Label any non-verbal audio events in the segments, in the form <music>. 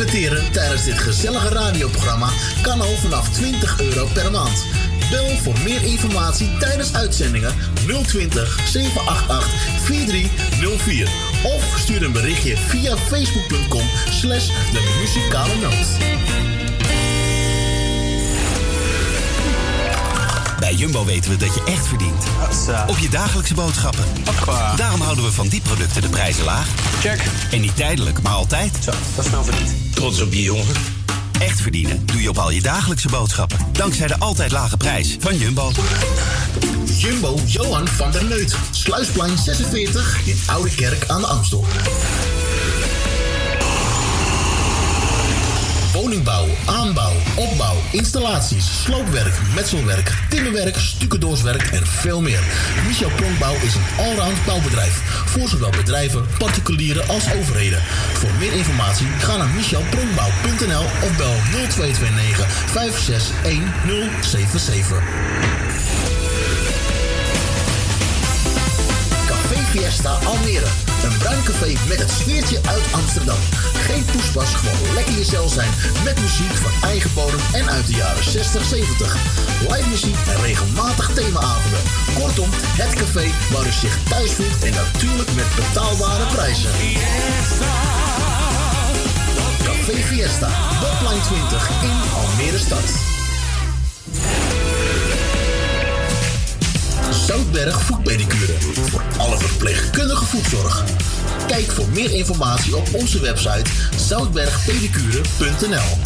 Adverteren tijdens dit gezellige radioprogramma kan al vanaf 20 euro per maand. Bel voor meer informatie tijdens uitzendingen 020 788 4304 of stuur een berichtje via facebook.com slash de muzikale noot. Bij Jumbo weten we dat je echt verdient. Op je dagelijkse boodschappen. Daarom houden we van die producten de prijzen laag. Check. En niet tijdelijk, maar altijd. Zo, dat is wel verdiend. Trots op je jongen. Echt verdienen doe je op al je dagelijkse boodschappen. Dankzij de altijd lage prijs van Jumbo. Jumbo Johan van der Neut. Sluisplein 46 in Oude Kerk aan de Amstel. Woningbouw, aanbouw, opbouw, installaties, sloopwerk, metselwerk, timmerwerk, stucadoorswerk en veel meer. Michel Pronkbouw is een allround bouwbedrijf voor zowel bedrijven, particulieren als overheden. Voor meer informatie ga naar michelpronkbouw.nl of bel 0229 561077. Café Fiesta Almere. Een bruin café met het sfeertje uit Amsterdam. Geen poespas, gewoon lekker jezelf zijn met muziek van eigen bodem en uit de jaren 60, 70. Live muziek en regelmatig themaavonden. Kortom, het café waar u zich thuis voelt en natuurlijk met betaalbare prijzen. Café Fiesta, Botline 20 in Almere Stad. Zoutberg Voetpedicure. Voor alle verpleegkundige voetzorg. Kijk voor meer informatie op onze website zoutbergpedicure.nl.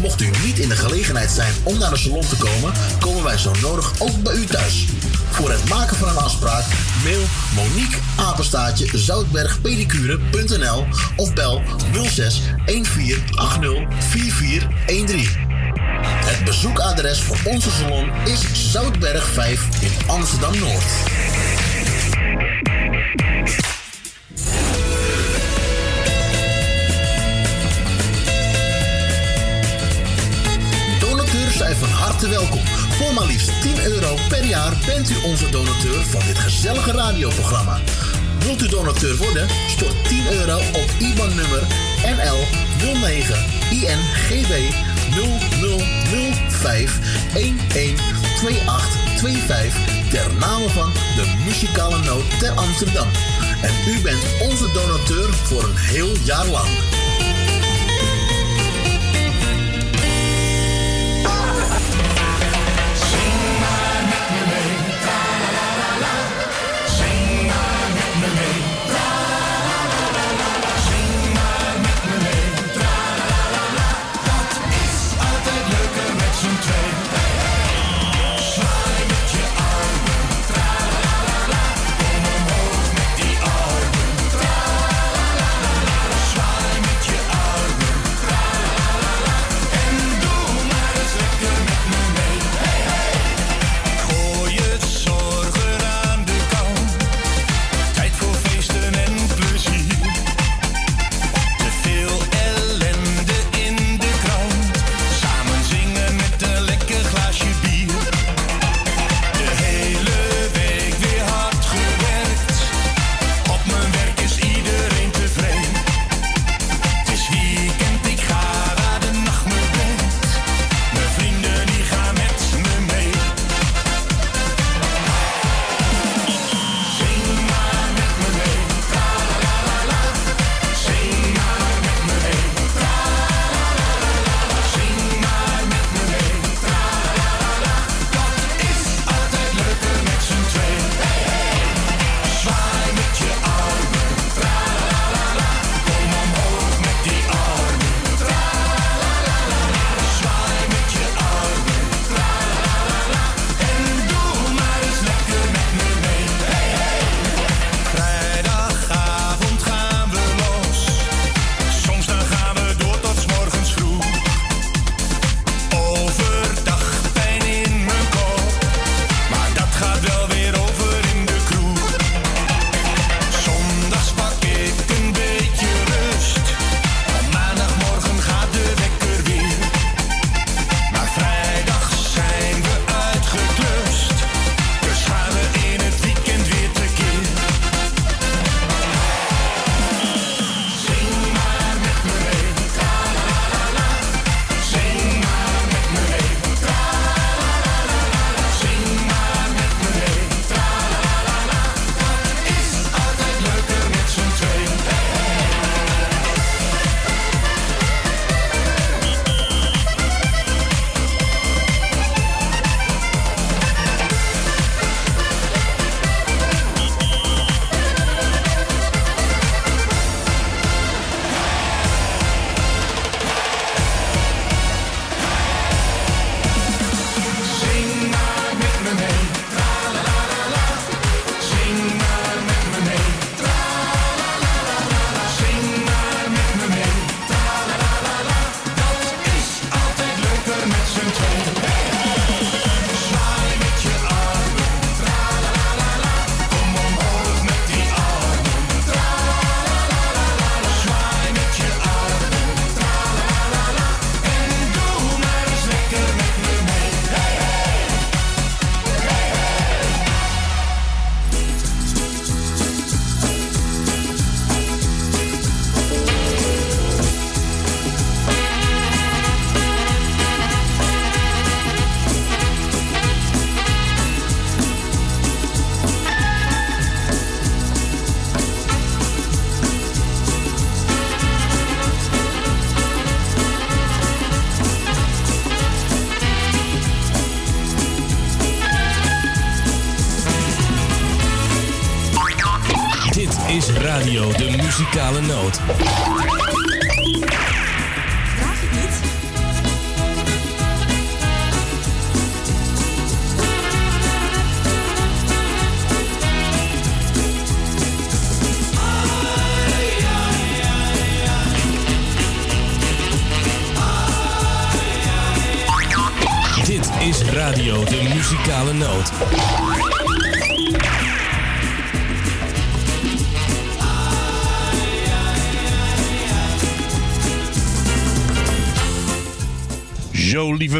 Mocht u niet in de gelegenheid zijn om naar de salon te komen, komen wij zo nodig ook bij u thuis. Voor het maken van een afspraak mail Monique Apenstaatje zoutbergpedicure.nl of bel 06 1480 4413. Het bezoekadres voor onze salon is Zoutberg 5 in Amsterdam Noord. Donateurs zijn van harte welkom. Voor maar liefst 10 euro per jaar bent u onze donateur van dit gezellige radioprogramma. Wilt u donateur worden? Stort 10 euro op IBAN-nummer NL 09 INGB 0005 112825 ter name van de muzikale noot ter Amsterdam. En u bent onze donateur voor een heel jaar lang.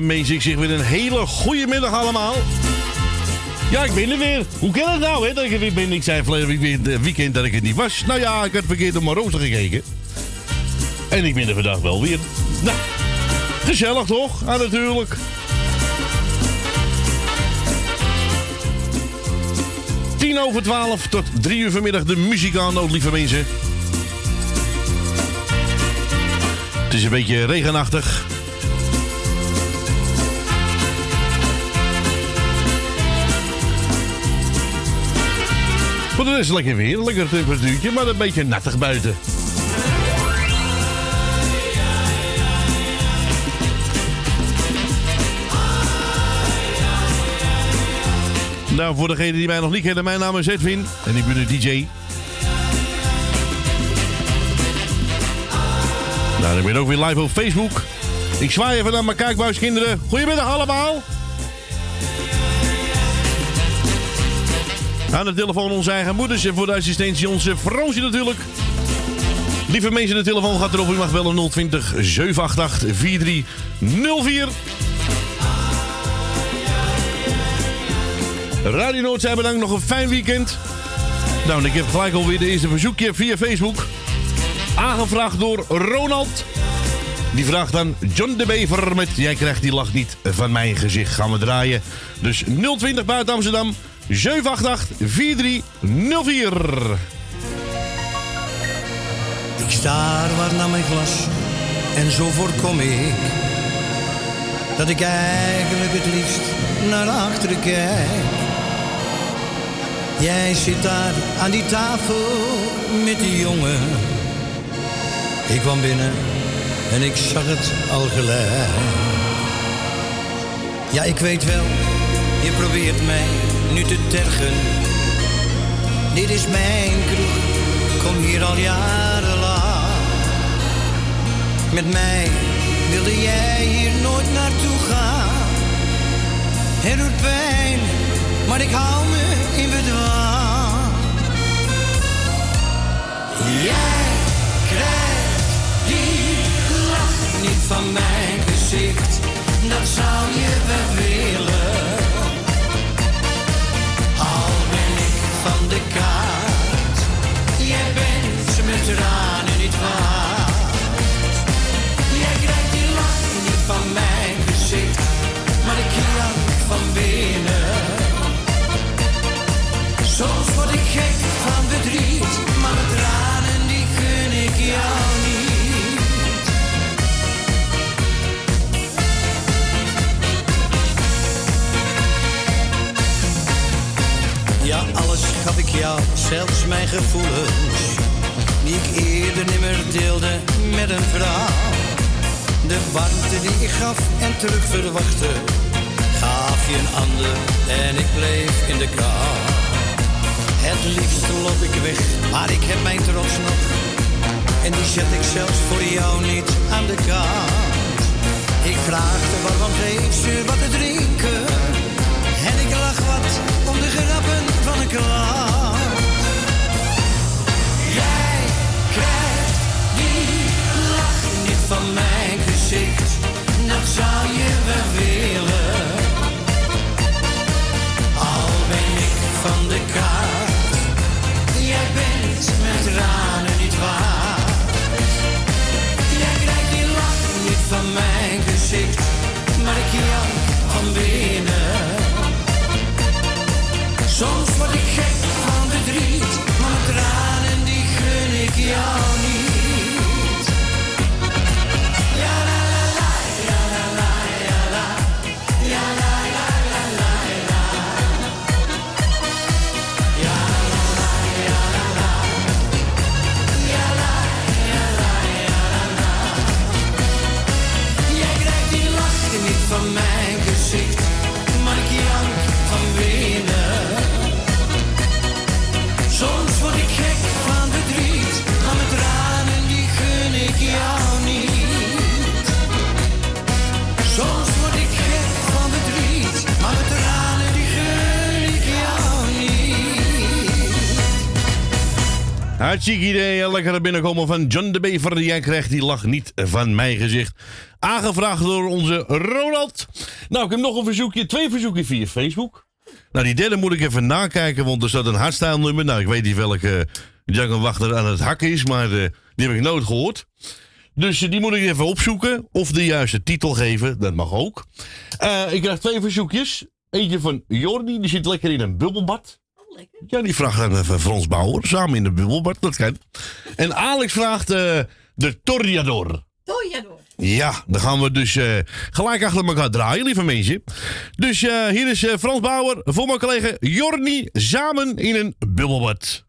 Mensen, ik zeg weer een hele goede middag allemaal. Ja, ik ben er weer. Hoe kan het nou, hè, dat ik er weer ben? Ik zei verleden weekend dat ik het niet was. Nou ja, ik had verkeerd op mijn rooster gekeken. En ik ben er vandaag wel weer. Nou, gezellig toch? Ja, natuurlijk. Tien over twaalf tot drie uur vanmiddag de muziek aan, lieve mensen. Het is een beetje regenachtig. Voor de rest lekker weer, lekker temperatuurtje, maar een beetje nattig buiten. Nou, voor degenen die mij nog niet kennen, mijn naam is Edwin en ik ben een DJ. Nou, ik ben ook weer live op Facebook. Ik zwaai even naar mijn kijkbuiskinderen. Goedemiddag allemaal. Aan de telefoon onze eigen moeders en voor de assistentie onze Fransje natuurlijk. Lieve mensen, de telefoon gaat erop. U mag bellen 020 788 4304. Radio Noord zijn bedankt. Nog een fijn weekend. Nou, ik heb gelijk alweer de eerste verzoekje via Facebook. Aangevraagd door Ronald. Die vraagt dan John de Bever met... Jij krijgt die lach niet van mijn gezicht. Gaan we draaien. Dus 020 buiten Amsterdam 788 4304. Ik sta waar naar mijn glas en zo voorkom ik dat ik eigenlijk het liefst naar achteren kijk. Jij zit daar aan die tafel met die jongen. Ik kwam binnen en ik zag het al gelijk. Ja, ik weet wel, je probeert mij nu te tergen. Dit is mijn kroeg, kom hier al jarenlang. Met mij wilde jij hier nooit naartoe gaan. Het doet pijn, maar ik hou me in bedwang. Jij krijgt die lach niet van mijn gezicht, dat zou je wel willen. Van de kaart. Jij bent met tranen niet waard. Jij krijgt die lach niet van mijn gezicht, maar ik jou, zelfs mijn gevoelens. Die ik eerder nimmer deelde met een vrouw. De warmte die ik gaf en terug verwachtte. Gaf je een ander en ik bleef in de kou. Het liefst loop ik weg, maar ik heb mijn trots nog. En die zet ik zelfs voor jou niet aan de kant. Ik vraagde waarom geef ze wat te drinken. En ik lach wat om de grappen van een klant. van mijn gezicht, dat zou je wel willen. Al ben ik van de kaart, jij bent met tranen niet waar. Jij krijgt die lach niet van mijn gezicht, maar ik jank van binnen. Soms word ik gek van verdriet, maar tranen die gun ik jou. Hartstikke idee. Lekkere binnenkomen van John de Bever. Jij krijgt die lach niet van mijn gezicht. Aangevraagd door onze Ronald. Nou, ik heb nog een verzoekje. Twee verzoekjes via Facebook. Nou, die derde moet ik even nakijken, want er staat een hardstyle nummer. Nou, ik weet niet welke Jungle Wachter aan het hakken is, maar uh, die heb ik nooit gehoord. Dus uh, die moet ik even opzoeken. Of de juiste titel geven, dat mag ook. Ik krijg twee verzoekjes. Eentje van Jordi, die zit lekker in een bubbelbad. Lekker. Ja, die vraagt aan even Frans Bauer, samen in de bubbelbad, dat kan. En Alex vraagt de Torriador. Torriador. Ja, dan gaan we dus uh, gelijk achter elkaar draaien, lieve mensen. Dus uh, hier is uh, Frans Bauer voor mijn collega Jorni samen in een bubbelbad.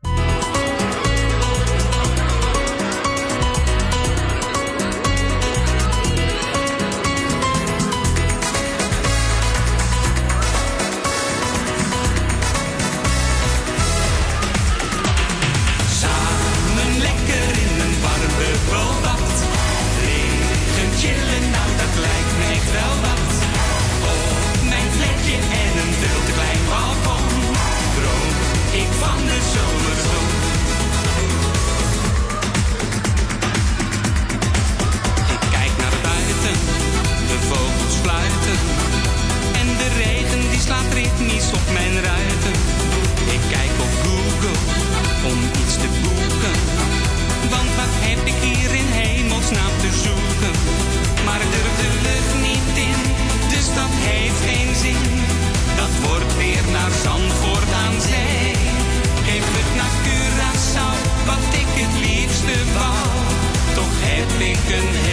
broken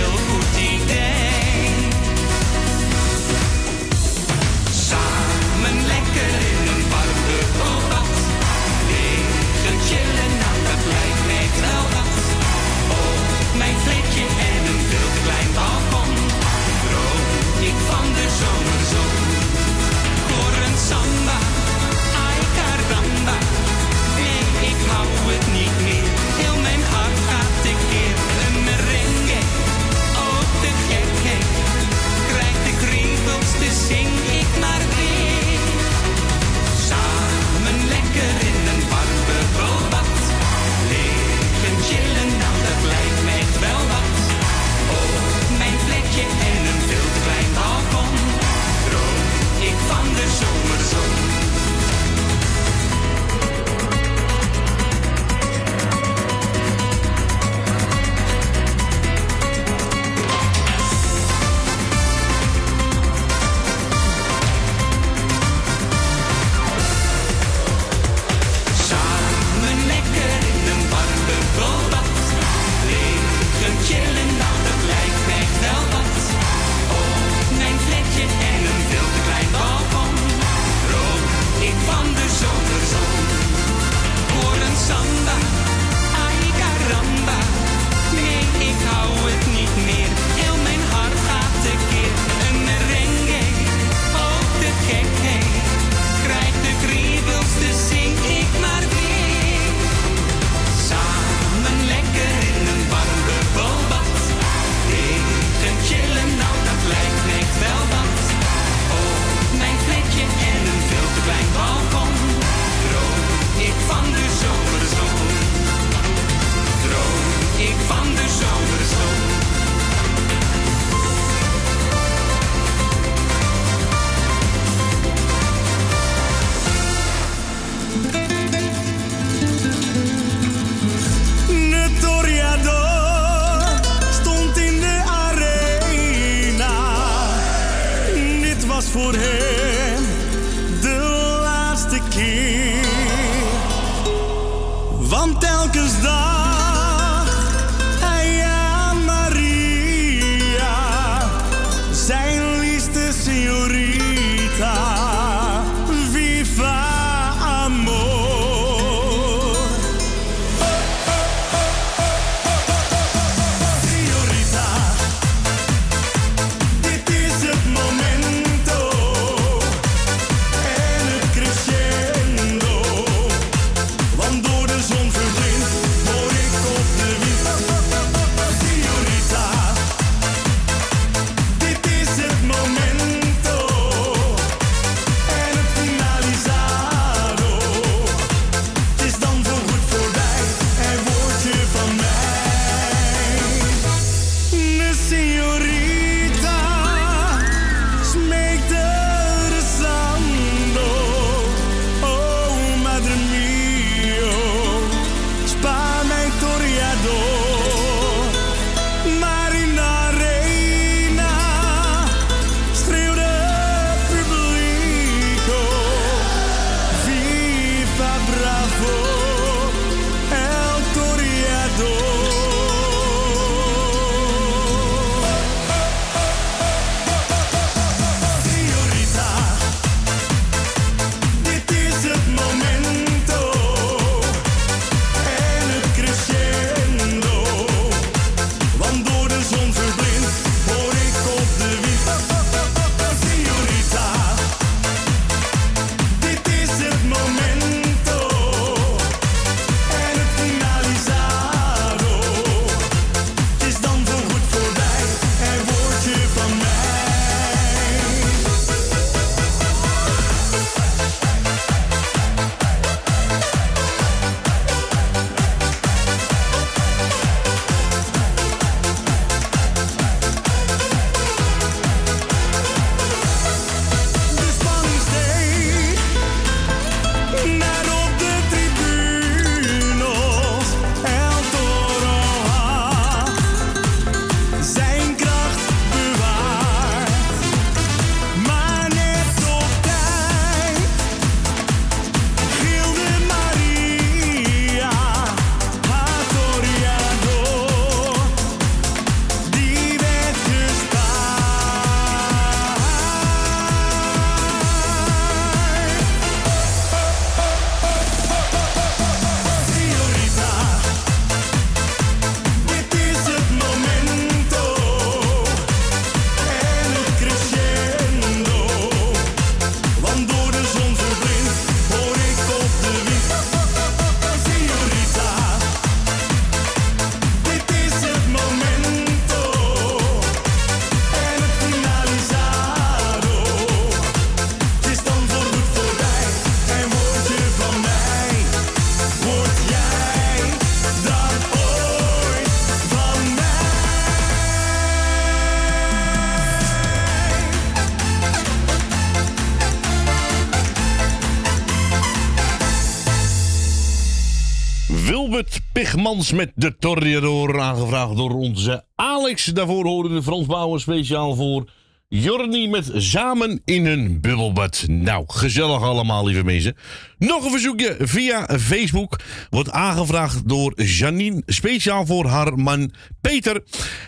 Pigmans met de Torriador, aangevraagd door onze Alex. Daarvoor horen de Frans Bouwer speciaal voor Jorni met Samen in een bubbelbad. Nou, gezellig allemaal, lieve mensen. Nog een verzoekje via Facebook. Wordt aangevraagd door Janine, speciaal voor haar man Peter.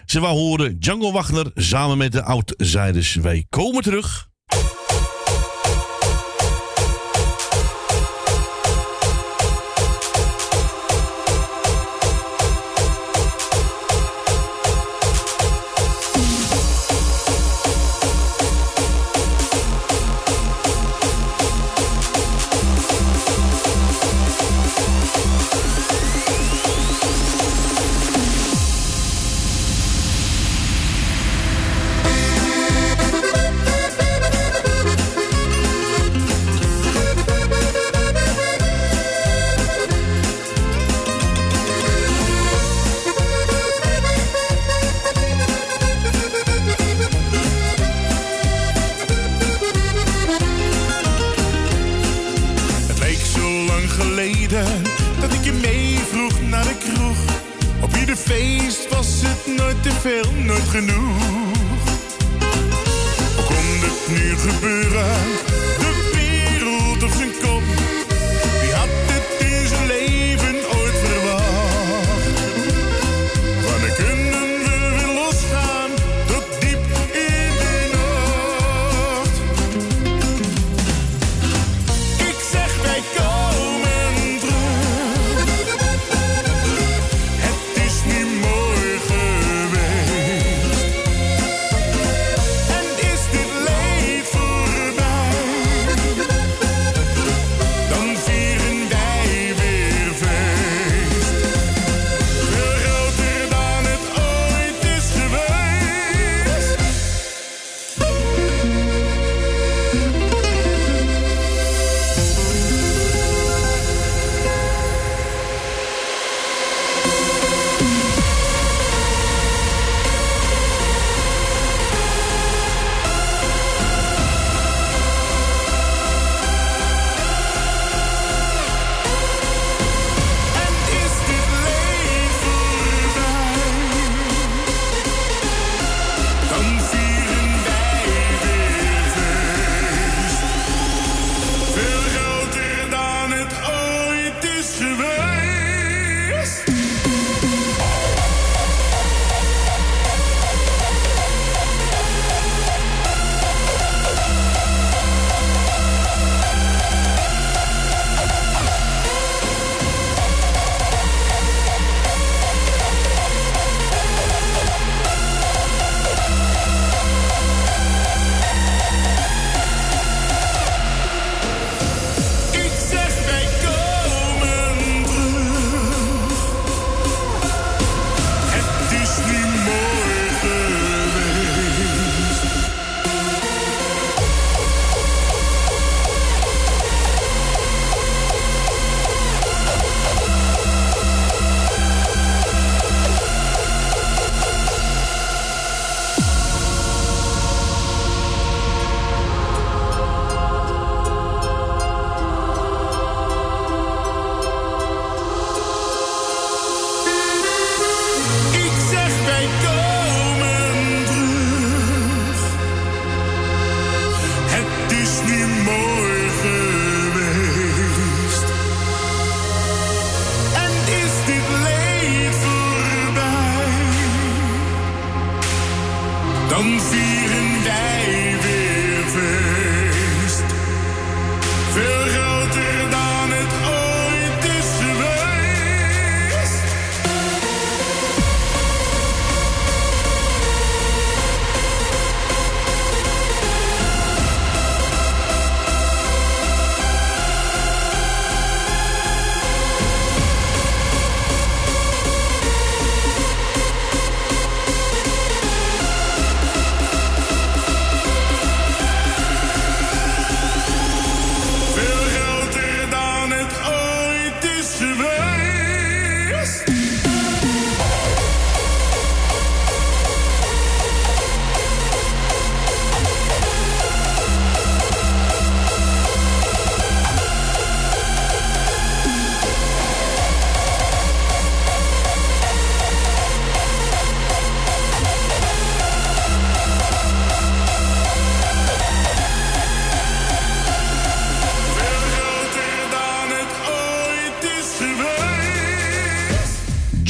Ze wou horen Django Wagner samen met de Outsiders. Wij komen terug.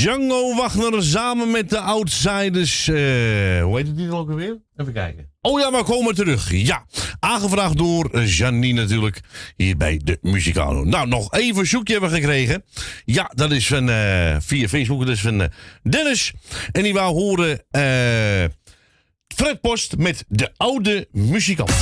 Django Wagner samen met de Outsiders. Uh, hoe heet het titel ook alweer? Even kijken. Oh ja, maar komen terug. Ja, aangevraagd door Janine natuurlijk. Hier bij de Muzikalo. Nou, nog even zoekje hebben gekregen. Ja, dat is van, uh, via Facebook. Dat is van uh, Dennis. En die wou horen Fred Post met de oude muzikant.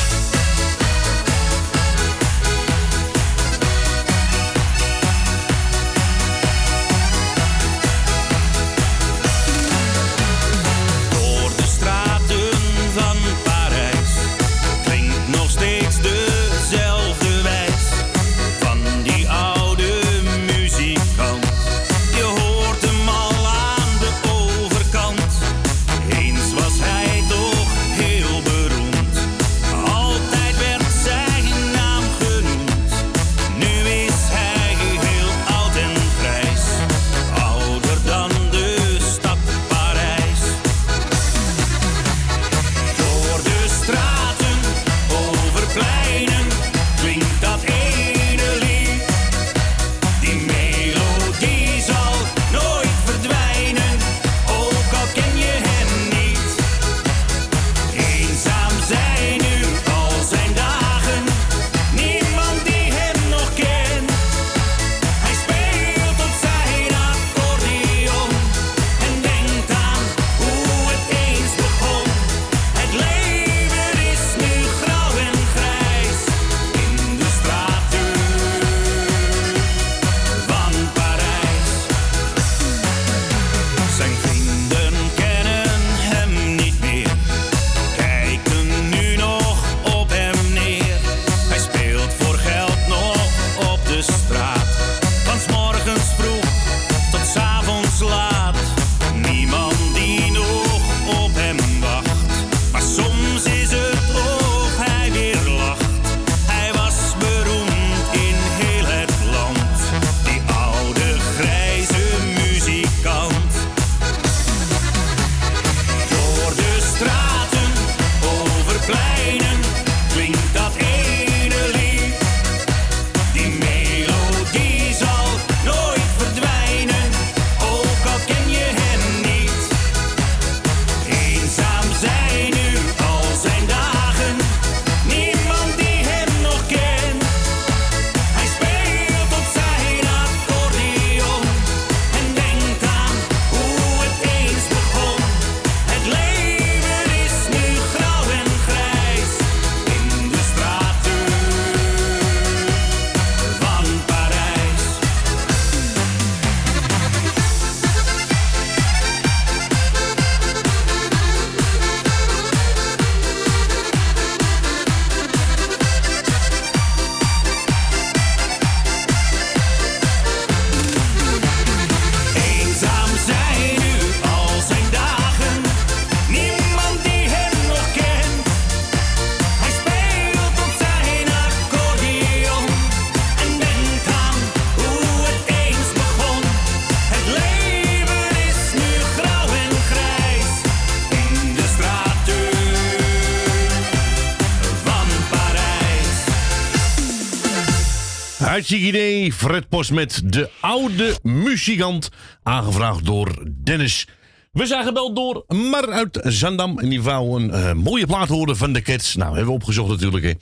Idee. Fred Post met de oude muzikant. Aangevraagd door Dennis. We zijn gebeld door Mar uit Zandam. En die wou een uh, mooie plaat horen van de Cats. Nou, hebben we opgezocht natuurlijk. Hè.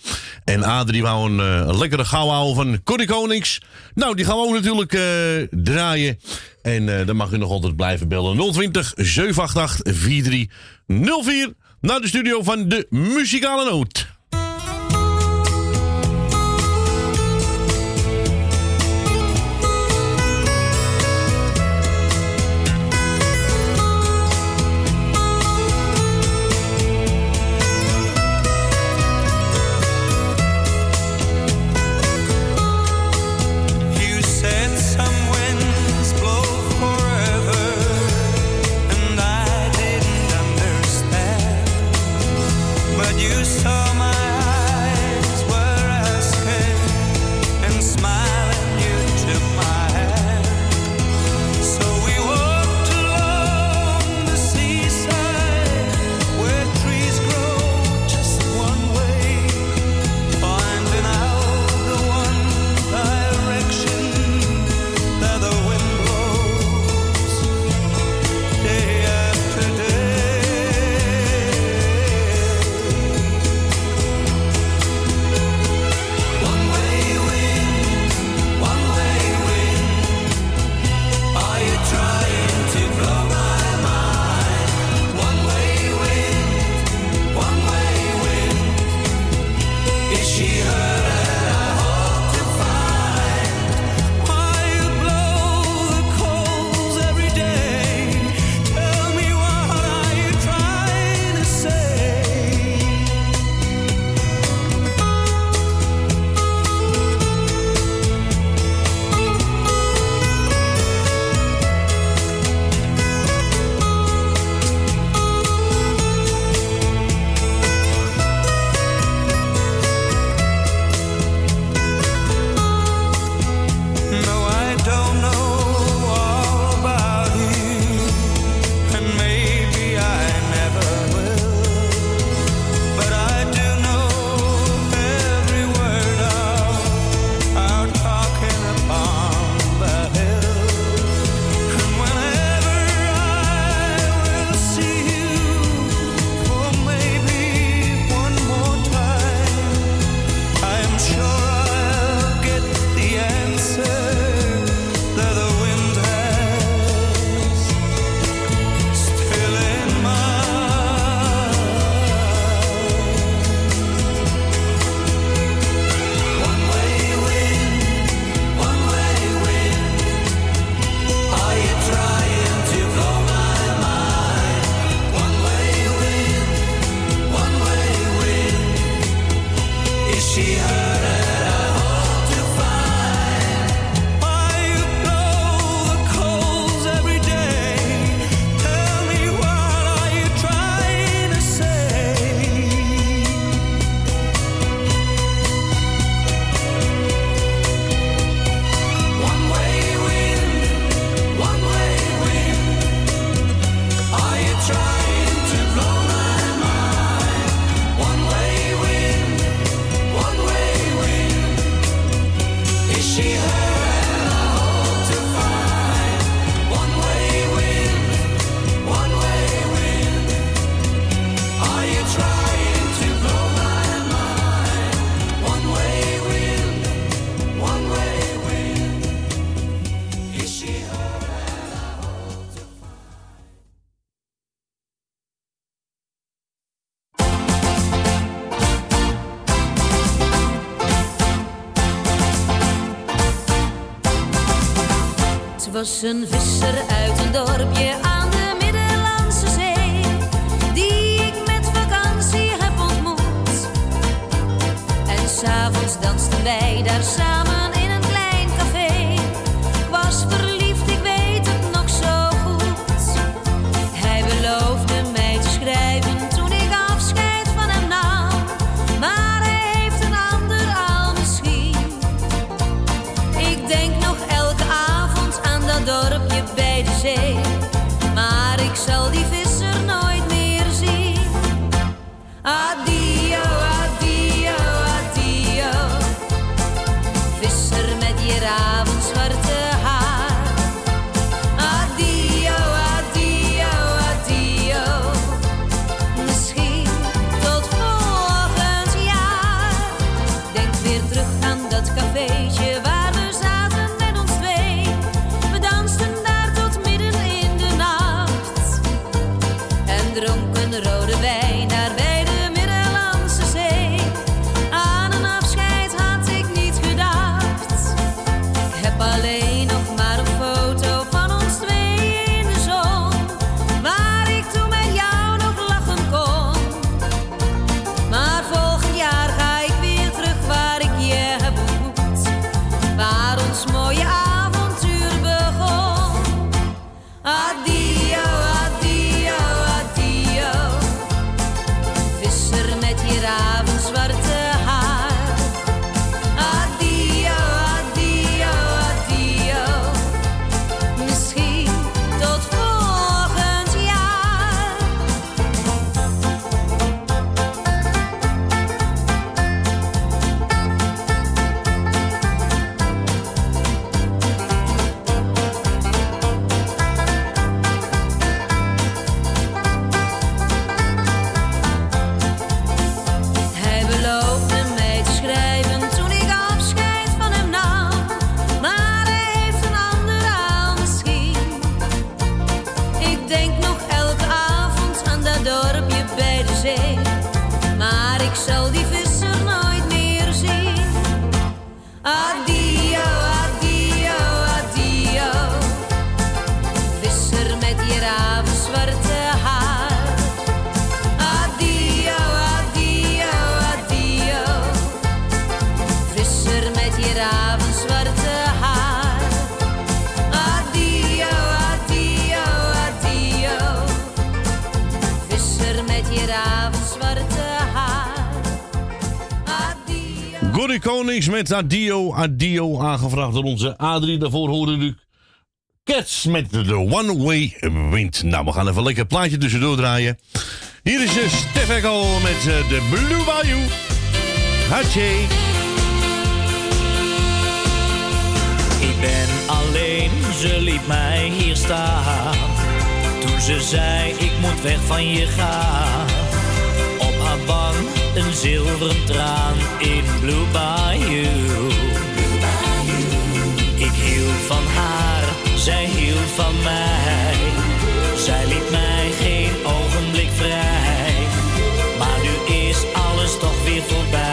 En Adrie wou een uh, lekkere gauw houden van Corrie Konings. Nou, die gaan we ook natuurlijk uh, draaien. En dan mag u nog altijd blijven bellen. 020 788 4304. Naar de studio van de Muzikale Noot. Met Adio, Adio, aangevraagd door onze Adrie. Daarvoor horen u Cats met de One Way Wind. Nou, we gaan even lekker plaatje tussendoor draaien. Hier is eh, Stef Ekkel met eh, de Blue Bayou. Hatje. Ik ben alleen, ze liet mij hier staan. Toen ze zei, ik moet weg van je gaan. Op haar bank een zilveren traan in Blue Bayou. Ik hield van haar, zij hield van mij. Zij liet mij geen ogenblik vrij. Maar nu is alles toch weer voorbij.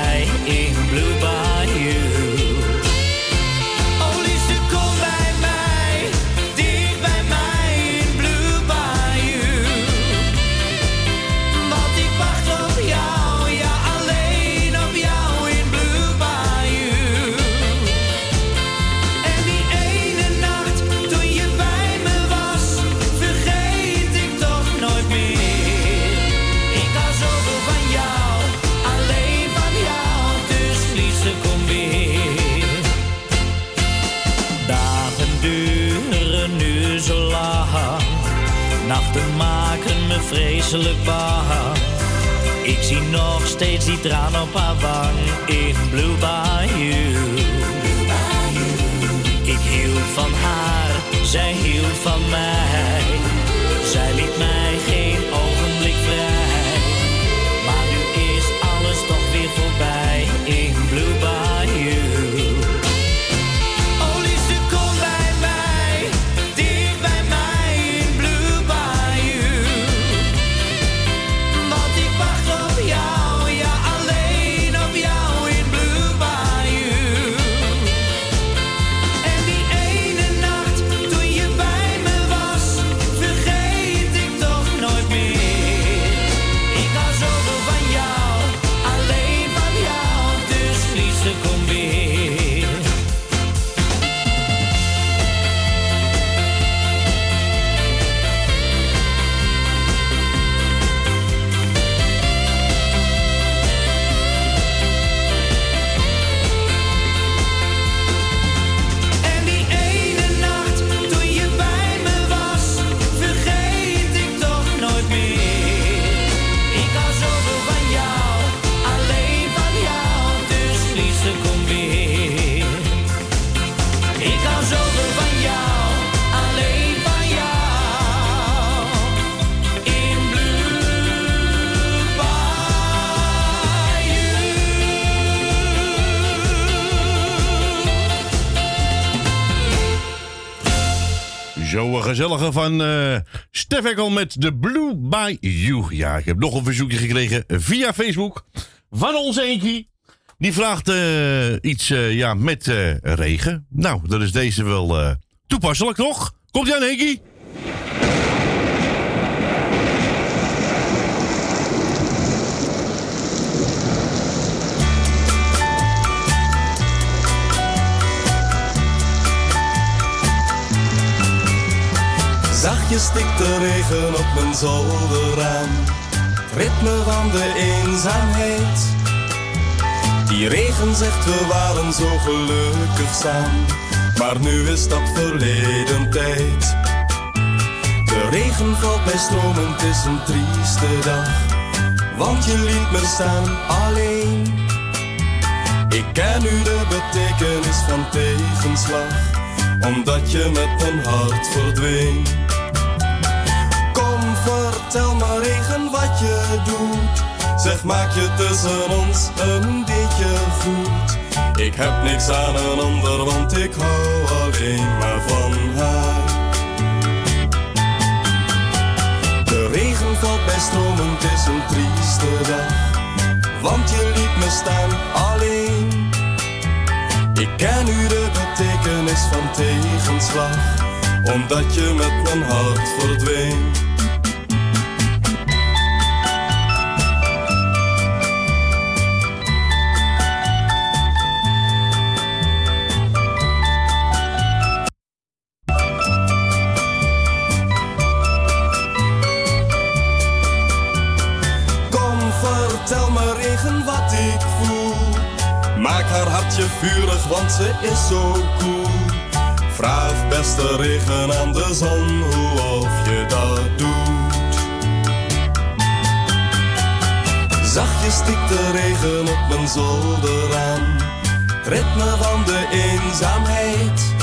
Ik zie nog steeds die traan op haar wang in Blue Bayou. Ik hield van haar, zij hield van mij. Zij liet mij. Een gezellige van uh, Stef met The Blue by You. Ja, ik heb nog een verzoekje gekregen via Facebook van onze Enkie. Die vraagt uh, iets uh, ja, met regen. Nou, dat is deze wel toepasselijk, toch? Komt jij aan? Zachtjes stikt de regen op mijn zolderraam. Ritme van de eenzaamheid. Die regen zegt we waren zo gelukkig samen. Maar nu is dat verleden tijd. De regen valt bij stromen, het is een trieste dag. Want je liet me staan alleen. Ik ken nu de betekenis van tegenslag. Omdat je met mijn hart verdween. Vertel maar regen wat je doet. Zeg, maak je tussen ons een beetje goed. Ik heb niks aan een ander, want ik hou alleen maar van haar. De regen valt bij stromen, het is een trieste dag. Want je liet me staan alleen. Ik ken nu de betekenis van tegenslag, omdat je met mijn hart verdween. Vurig, want ze is zo koel. Vraag beste regen aan de zon hoe of je dat doet. Zachtjes stikt de regen op mijn zolder aan. Ritme van de eenzaamheid.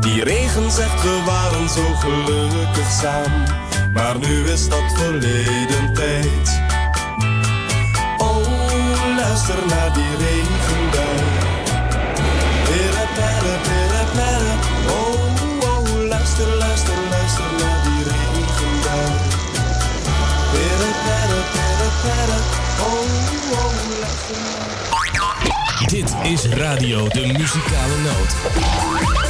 Die regen zegt we waren zo gelukkig samen. Maar nu is dat verleden tijd. Oh, luister naar die regenbui. luister, luister, luister naar die regenbui. Pere, pere, pere, pere, oh, oh, luister Dit is Radio de Muzikale Noot.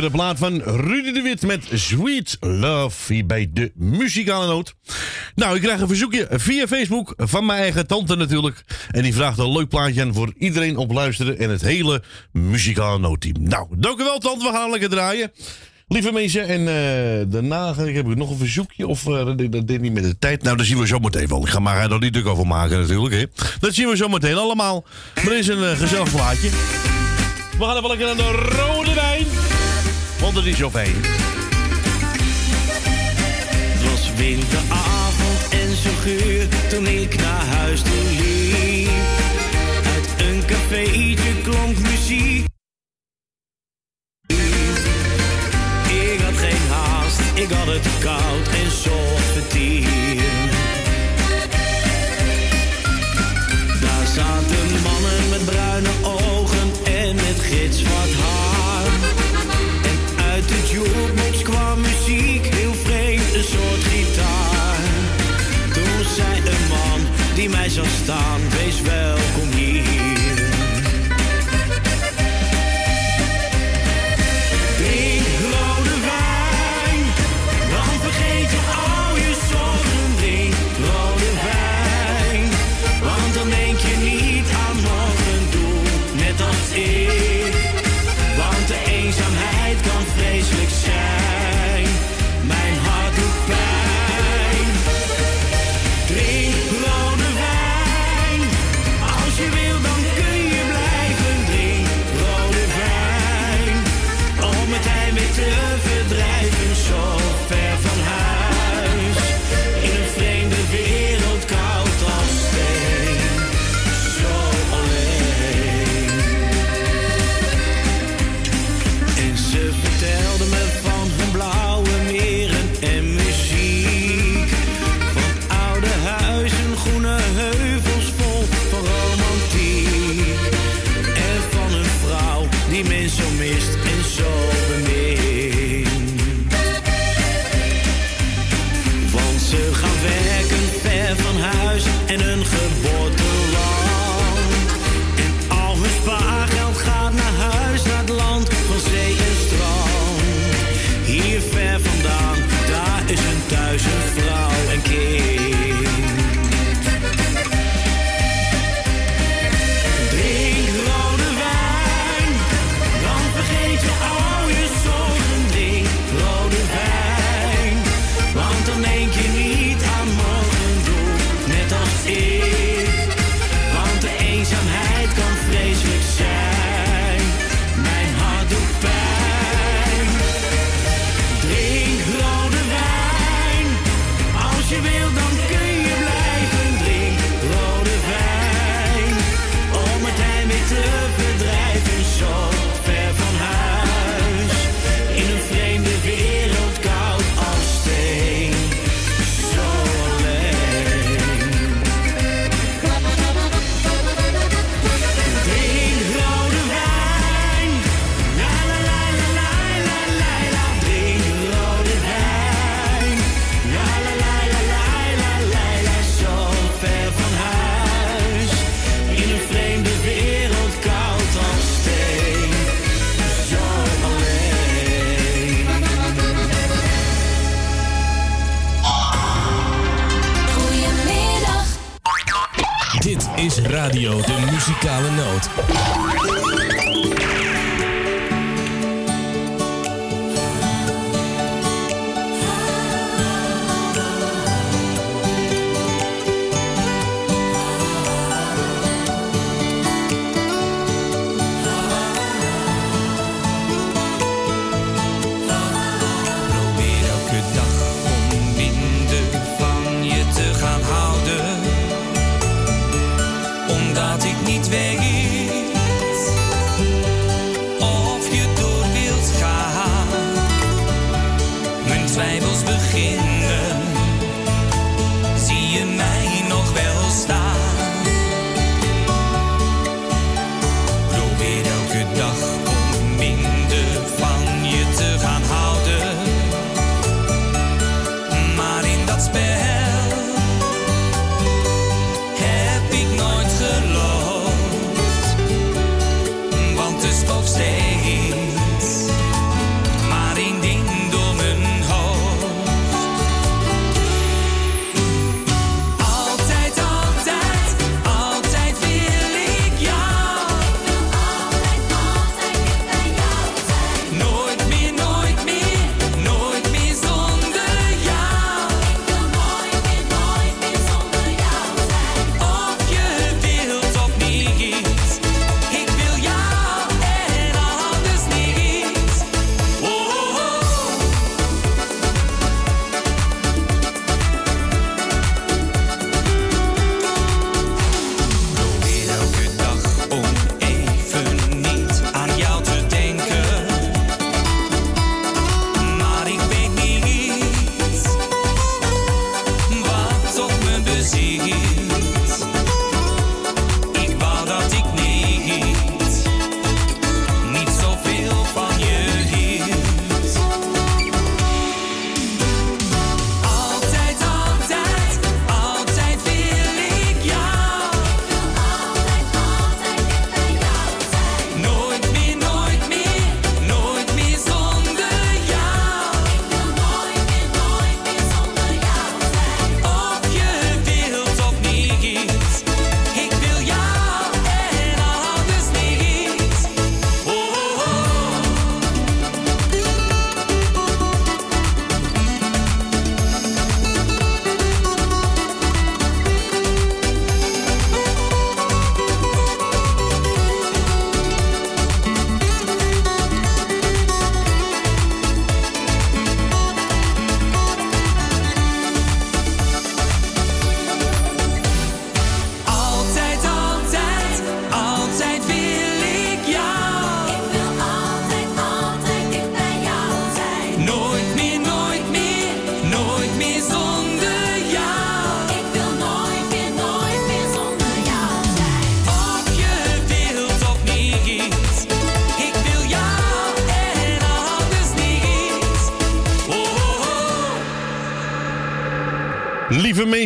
Lekkere plaat van Rudy de Wit met Sweet Love hier bij de muzikale noot. Nou, ik krijg een verzoekje via Facebook van mijn eigen tante natuurlijk. En die vraagt een leuk plaatje aan voor iedereen op luisteren en het hele muzikale nootteam. Nou, dank u wel tante, we gaan lekker draaien. Lieve mensen, en uh, daarna heb ik nog een verzoekje. Of uh, dat deed niet met de tijd. Nou, dat zien we zo meteen wel. Ik ga maar er niet druk over maken natuurlijk. Hè. Dat zien we zo meteen allemaal. Maar er is een uh, gezellig plaatje. We gaan even lekker naar de rode wijn. Want het is zo fijn. Het was winteravond en zo geur toen ik naar huis toe liep. Uit een cafeetje klonk muziek. Ik had geen haast, ik had het koud en zocht vertier. Daar zaten mannen met bruine ogen en met gitzwart gedaan, wees wel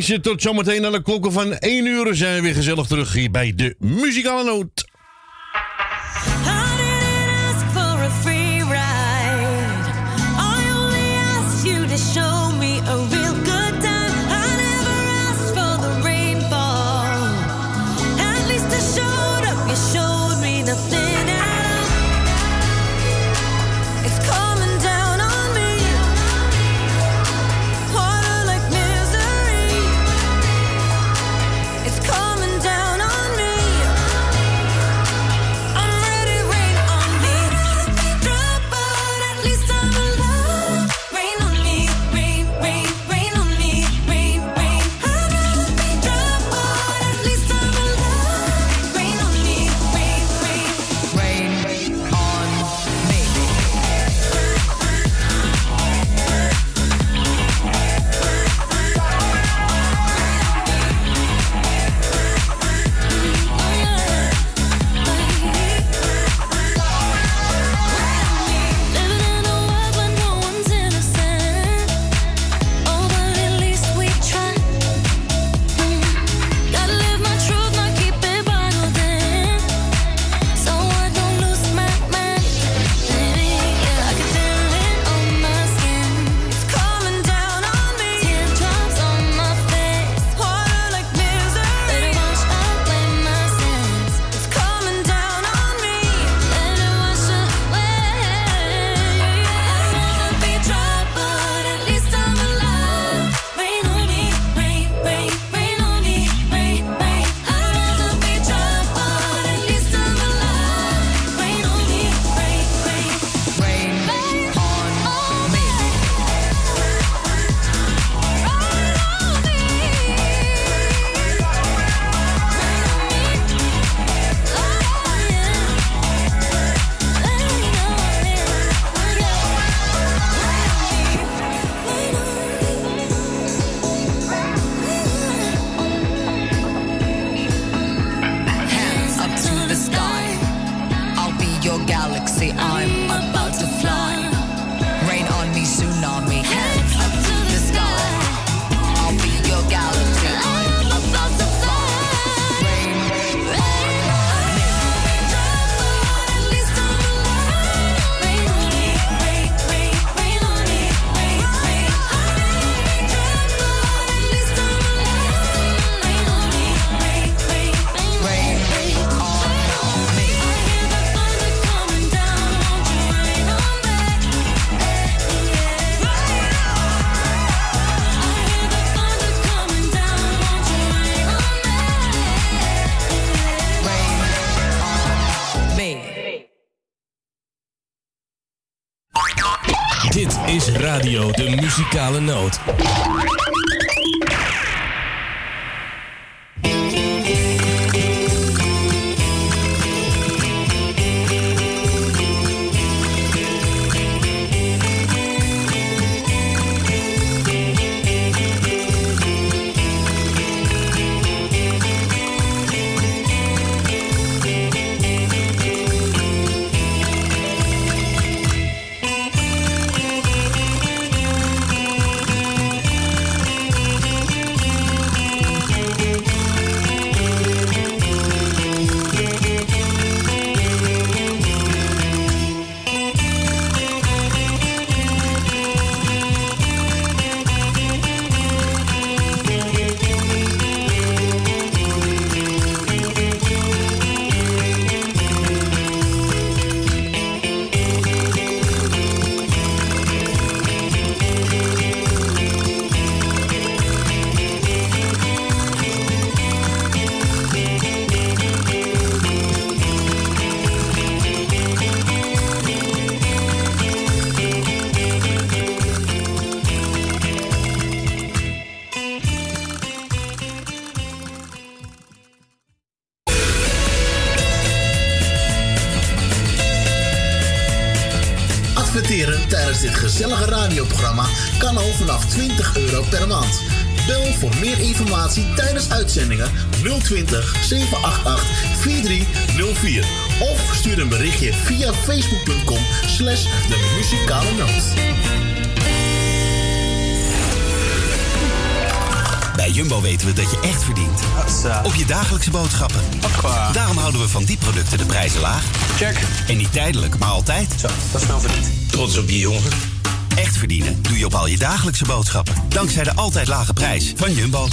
Tot zometeen aan de klokken van 1 uur zijn we weer gezellig terug hier bij de Muzikale Noot. 020 788 4304. Of stuur een berichtje via facebook.com slash de muzikale noot. Bij Jumbo weten we dat je echt verdient. Op je dagelijkse boodschappen. Daarom houden we van die producten de prijzen laag. Check. En niet tijdelijk, maar altijd. Zo, dat is nou verdiend. Trots op je jongen. Echt verdienen doe je op al je dagelijkse boodschappen. Dankzij de altijd lage prijs van Jumbo.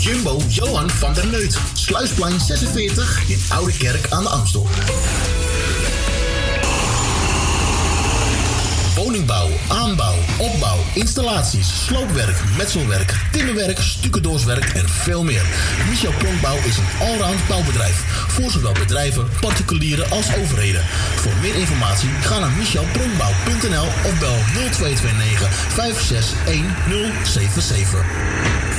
Jumbo Johan van der Neut. Sluisplein 46 in Oude Kerk aan de Amstel. Woningbouw, aanbouw, opbouw, installaties, sloopwerk, metselwerk, timmerwerk, stucadoorswerk en veel meer. Michel Pronkbouw is een allround bouwbedrijf. Voor zowel bedrijven, particulieren als overheden. Voor meer informatie ga naar michelpronkbouw.nl of bel 0229 561077. Café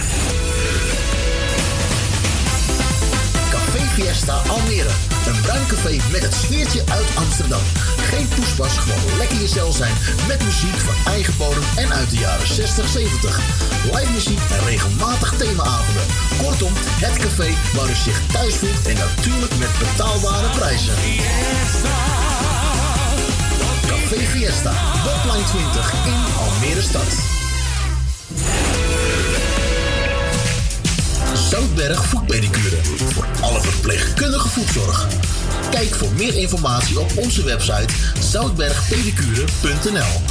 Fiesta Almere. Een bruin café met het sfeertje uit Amsterdam. Geen poespas, gewoon lekker jezelf zijn met muziek van eigen bodem en uit de jaren 60, 70. Live muziek en regelmatig themaavonden. Kortom, het café waar u zich thuis voelt en natuurlijk met betaalbare prijzen. Café Fiesta, Botline 20 in Almere Stad. Zoutberg Voetpedicure. Voor alle verpleegkundige voetzorg. Kijk voor meer informatie op onze website zoutbergpedicure.nl.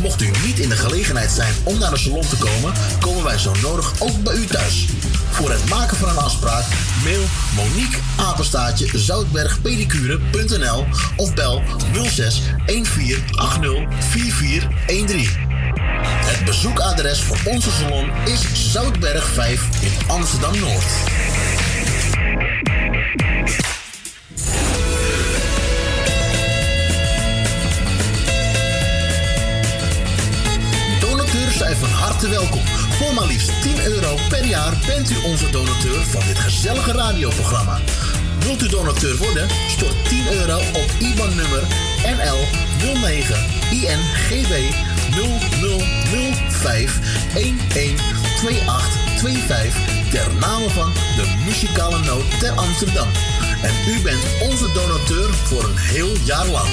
Mocht u niet in de gelegenheid zijn om naar de salon te komen, komen wij zo nodig ook bij u thuis. Voor het maken van een afspraak mail Monique Apenstaatje zoutbergpedicure.nl of bel 06 1480 4413. Het bezoekadres voor onze salon is Zoutberg 5 in Amsterdam Noord. Donateurs zijn van harte welkom. Voor maar liefst 10 euro per jaar bent u onze donateur van dit gezellige radioprogramma. Wilt u donateur worden? Stort 10 euro op IBAN-nummer NL 09 INGB 0005 112825 ter name van de muzikale noot ter Amsterdam. En u bent onze donateur voor een heel jaar lang.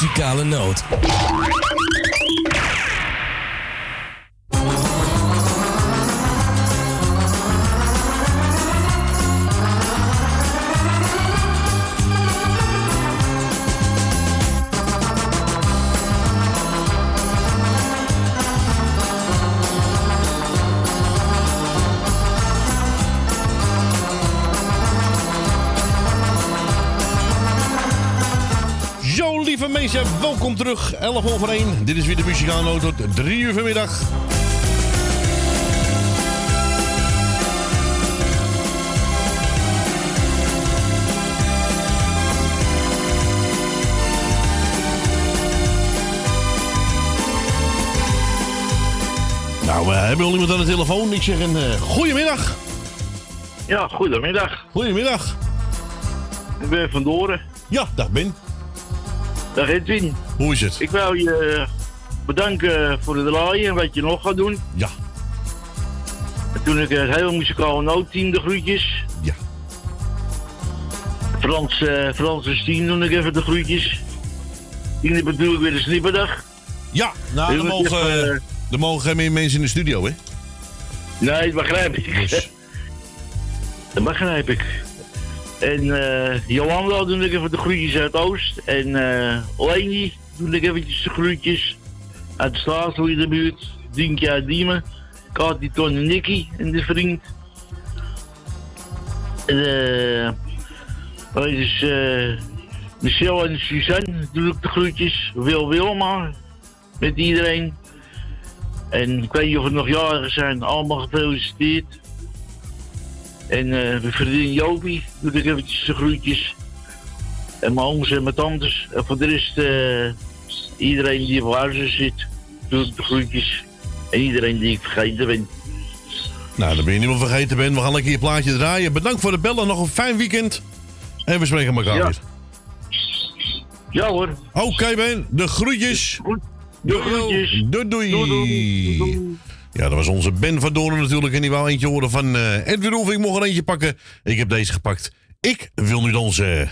Muzikale Noot. Terug. 11 over 1. Dit is weer de muzikale tot 3 uur vanmiddag. Nou, we hebben al iemand aan de telefoon. Ik zeg een eh, goedemiddag. Ja, goedemiddag. Goedemiddag. Ik ben Van Doren. Ja, dag Ben. Dag Edwin. Hoe is het? Ik wou je bedanken voor het draaien en wat je nog gaat doen. Ja. En toen ik het hele muzikale noodteam de groetjes. Ja. Frans, eh Frans en Stien doe ik even de groetjes. Die heb natuurlijk weer de snipperdag. Ja, nou, er mogen, even, eh, er mogen geen meer mensen in de studio, hè? Nee, <laughs> dat begrijp ik. Dus. Dat begrijp ik. En eh Jolanda doe ik even de groetjes uit Oost. En eh Leni doe ik eventjes de groetjes uit de Staatslui de buurt. Dientje uit Diemen. Kati, Ton en Nicky en de vriend. En dat is eh... Michel en Suzanne doe ik de groetjes. Wil Wilma. Met iedereen. En ik weet niet of er nog jarigen zijn. Allemaal gefeliciteerd. En eh mijn vriendin Jopie doe ik eventjes de groetjes. En mijn ooms en mijn tantes. En voor de rest, eh, iedereen die op huizen zit, doe ik de groetjes. En iedereen die ik vergeten ben. Nou, dan ben je niet meer vergeten, Ben. We gaan lekker je plaatje draaien. Bedankt voor de bellen. Nog een fijn weekend. En we spreken elkaar Ja. weer. Ja hoor. Oké, Ben. De groetjes. De groetjes. Doei, doei. Ja, dat was onze Ben van Doorn natuurlijk. En die wou eentje horen van eh Edwin Roef. Ik mocht er eentje pakken. Ik heb deze gepakt. Ik wil nu dansen.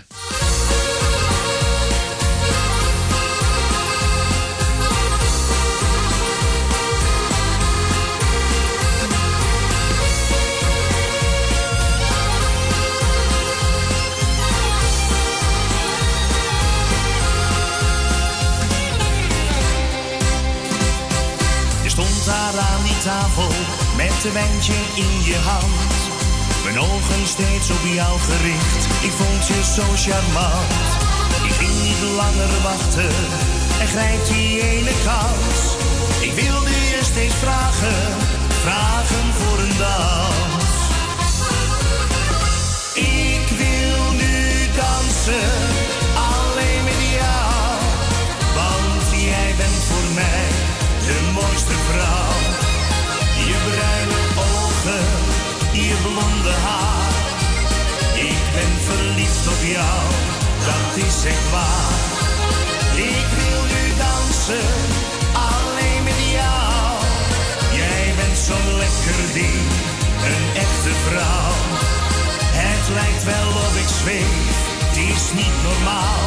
Tafel met een wijntje in je hand. Mijn ogen steeds op jou gericht, ik vond je zo charmant. Ik ging niet langer wachten en grijp die ene kans. Ik wilde je steeds vragen, vragen voor een dans. Ik wil nu dansen, jou, dat is echt waar. Ik wil nu dansen, alleen met jou. Jij bent zo'n lekker ding, een echte vrouw. Het lijkt wel of ik zweef, het is niet normaal.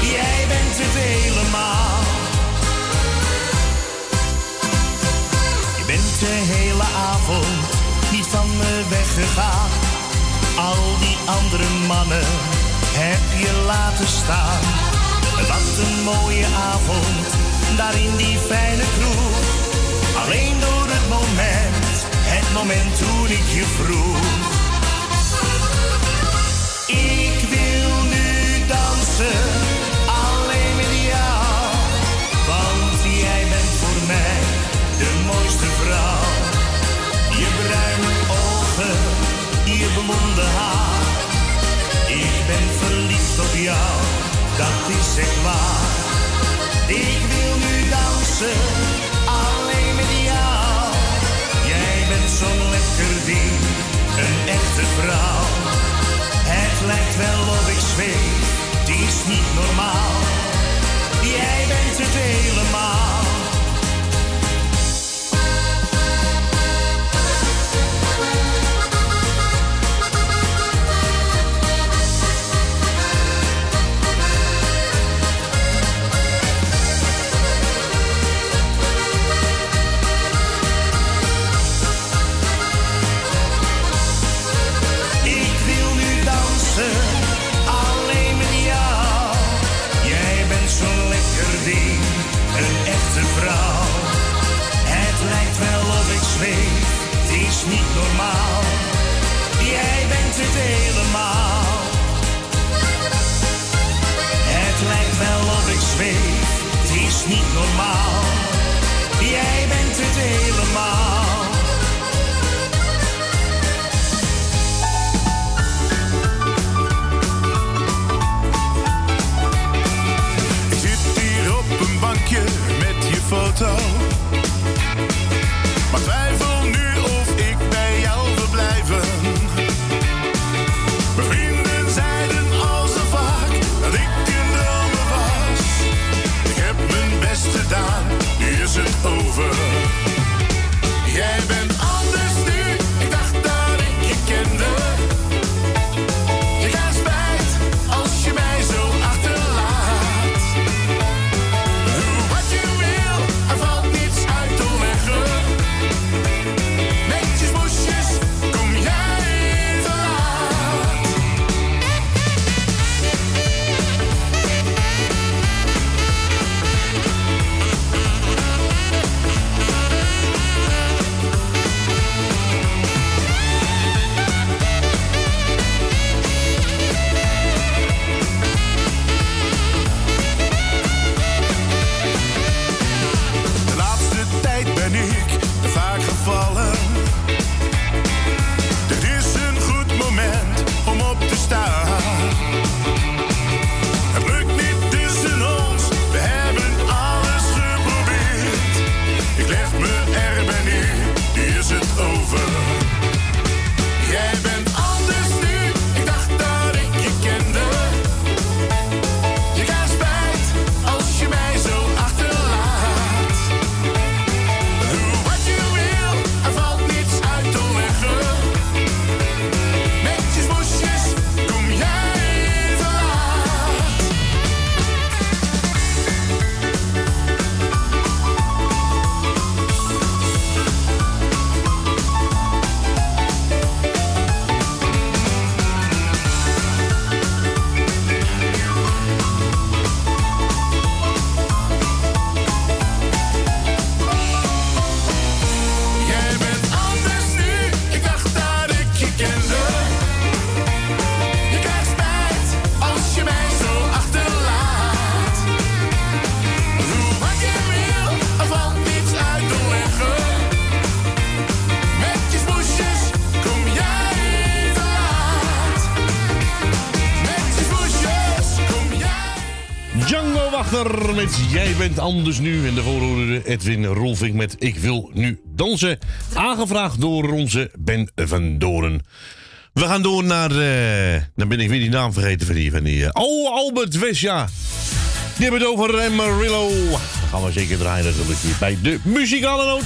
Jij bent het helemaal. Je bent de hele avond niet van me weggegaan. Al die andere mannen heb je laten staan. Wat een mooie avond, daar in die fijne kroeg. Alleen door het moment, het moment toen ik je vroeg. Ik wil nu dansen, Ik ben verliefd op jou, dat is echt waar. Ik wil nu dansen, alleen met jou. Jij bent zo'n lekker ding, een echte vrouw. Het lijkt wel of ik zweef, het is niet normaal. Jij bent het helemaal. normaal. Jij bent het helemaal. Het lijkt wel of ik zweef, het is niet normaal. Jij bent het helemaal. Met Jij bent anders nu. En de voorhoede Edwin Rolving met Ik wil nu dansen. Aangevraagd door onze Ben van Doren. We gaan door naar... Uh, dan ben ik weer die naam vergeten van die... Van die oh, Albert Wesja. Die hebben het over Amarillo. Dat gaan we zeker draaien natuurlijk hier bij de muzikale noot.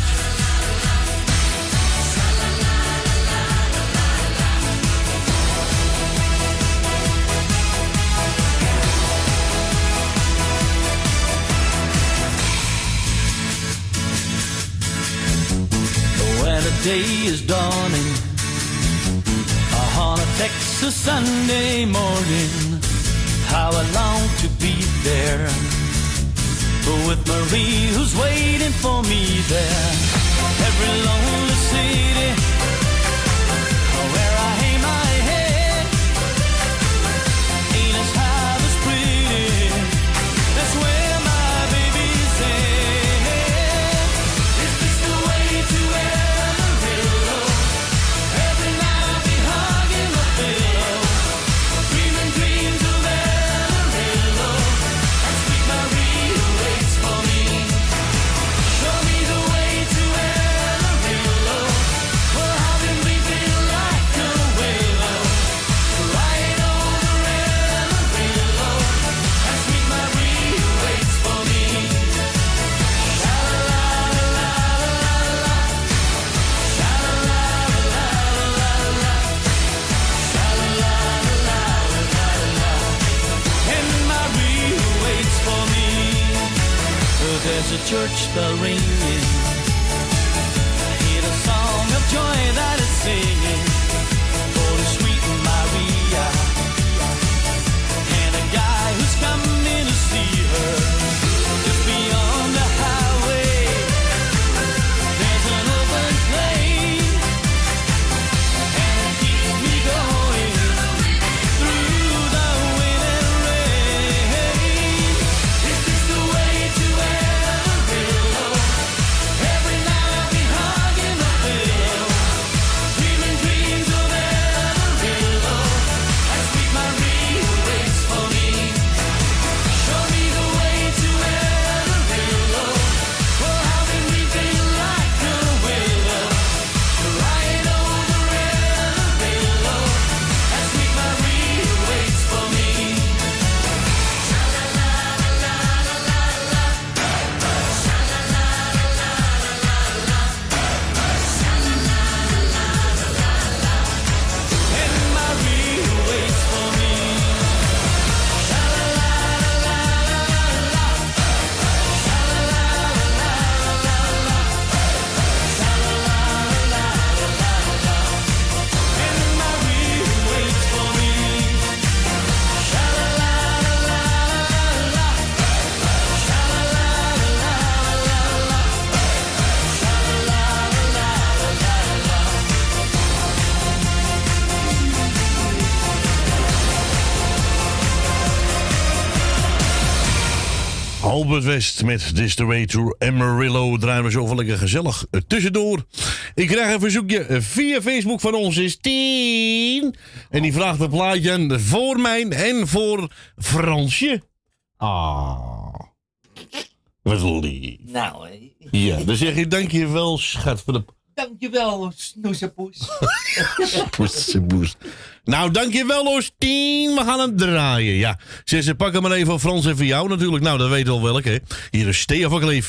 dawning. On a Texas Sunday morning, how I long to be there. With Marie who's waiting for me there. Every lonely city West met This the Way to Amarillo draaien we zo van lekker gezellig eh, tussendoor. Ik krijg een verzoekje eh, via Facebook van ons is Tien. En die vraagt een plaatje voor mij en voor Fransje. Ah. Wat lief. Nou, hé. Ja, dan zeg ik dankjewel, schat van de Dankjewel, snoezepoes. Poesjeboes. Nou, dankjewel hoor, Tien. We gaan hem draaien. Ja, ze, ze pakken maar even van Frans en voor jou natuurlijk. Nou, dat weten we al welke. Hier is Thea van.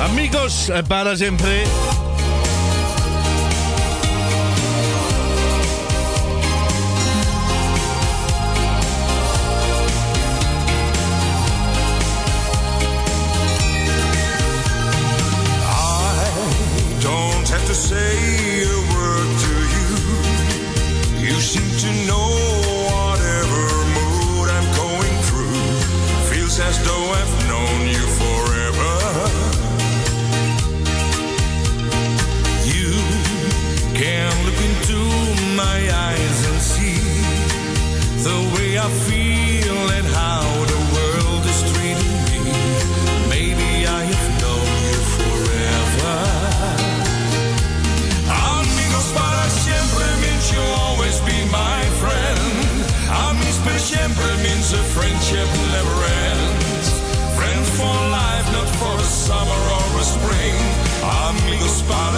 Amigos, eh, para siempre. Say a word to you. You seem to know whatever mood I'm going through. Feels as though I've known you forever. You can look into my eyes and see the way I feel and how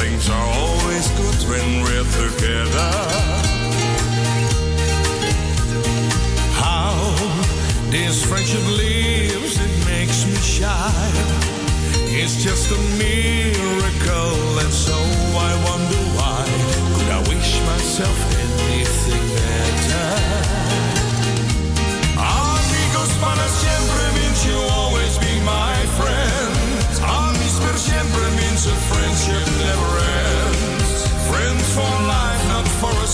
Things are always good when we're together. How this friendship lives, it makes me shy. It's just a miracle, and so I wonder why. Could I wish myself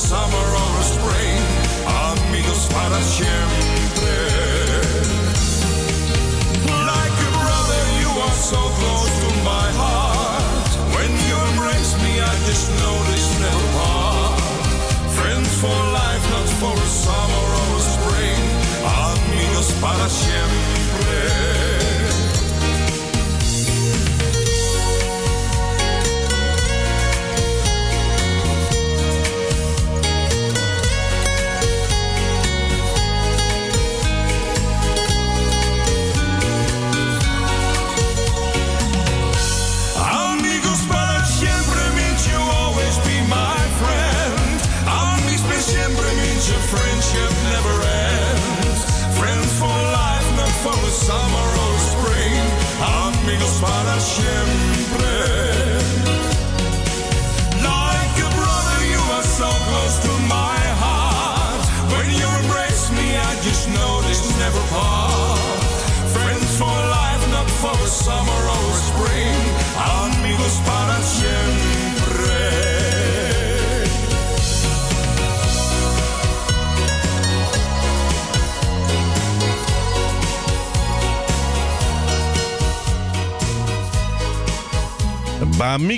summer or a spring. Amigos para siempre. Like a brother, you are so close to my heart. When you embrace me, I just know this never part. Friends for life, not for a summer or a spring. Amigos para siempre.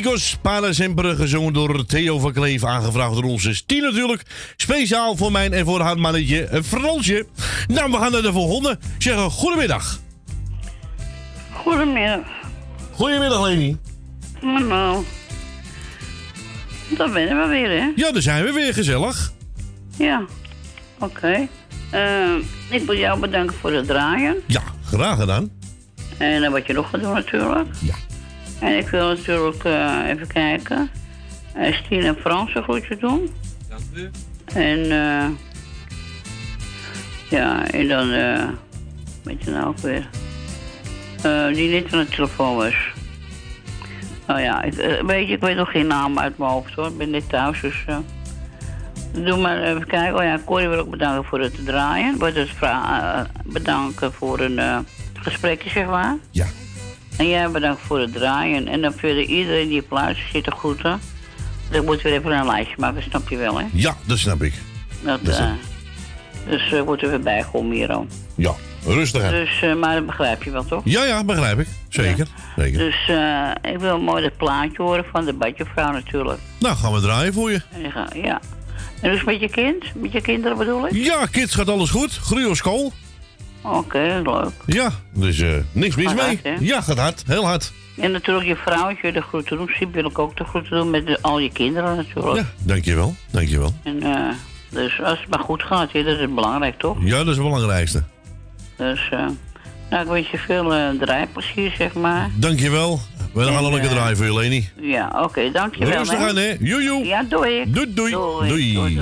Amigos para siempre, gezongen door Theo van Kleef, aangevraagd door onze Tien natuurlijk. Speciaal voor mijn en voor haar mannetje eh, Fransje. Nou, we gaan naar de volgende. Zeggen goedemiddag. Goedemiddag. Goedemiddag, Leni. Nou, daar ben we weer, hè? Ja, daar zijn we weer, gezellig. Ja, oké. Eh, ik wil jou bedanken voor het draaien. Ja, graag gedaan. En wat je nog gaat doen natuurlijk. Ja. En ik wil natuurlijk eh, even kijken. Uh, Stien en Frans een groetje doen. Dank u. En eh ja, en dan, eh weet je nou ook weer. Eh, die niet aan de telefoon was. Nou ja, ik, weet je, ik weet nog geen naam uit mijn hoofd hoor. Ik ben net thuis, dus. Doe maar even kijken. Oh ja, Corrie wil ook bedanken voor het draaien. Wordt het vra- eh, bedanken voor een eh, gesprekje, zeg maar. Ja. En jij bedankt voor het draaien. En dan verder iedereen die op luistert zit te groeten. Dan moet weer even een lijstje maken, snap je wel, hè? Ja, dat snap ik. Dat, Dat eh, dus er wordt er weer hier ook. Ja, rustig aan. Dus, eh, maar dat begrijp je wel, toch? Ja, ja, begrijp ik. Zeker. Zeker. Dus eh, ik wil mooi dat plaatje horen van de badjevrouw natuurlijk. Nou, gaan we draaien voor je. En ja. En dus met je kind? Met je kinderen bedoel ik? Ja, kids, gaat alles goed. Groei op school. Oké, leuk. Ja, dus eh, niks mis Gaat mee. hard, ja, gaat hard. Heel hard. En natuurlijk je vrouwtje de groeten doen. Siep wil ik ook de groeten doen met de- al je kinderen natuurlijk. Ja, dankjewel. Dankjewel. En, eh, dus als het maar goed gaat, hè, dat is belangrijk toch? Ja, dat is het belangrijkste. Dus eh, nou, ik wens je veel eh draaiplezier, zeg maar. Dankjewel. We gaan En, een lekker draaien voor je, Leni. Ja, oké, dankjewel. Rustig aan, hè. Joejoe. Ja, doei. Doei, doei. Doei. Doei.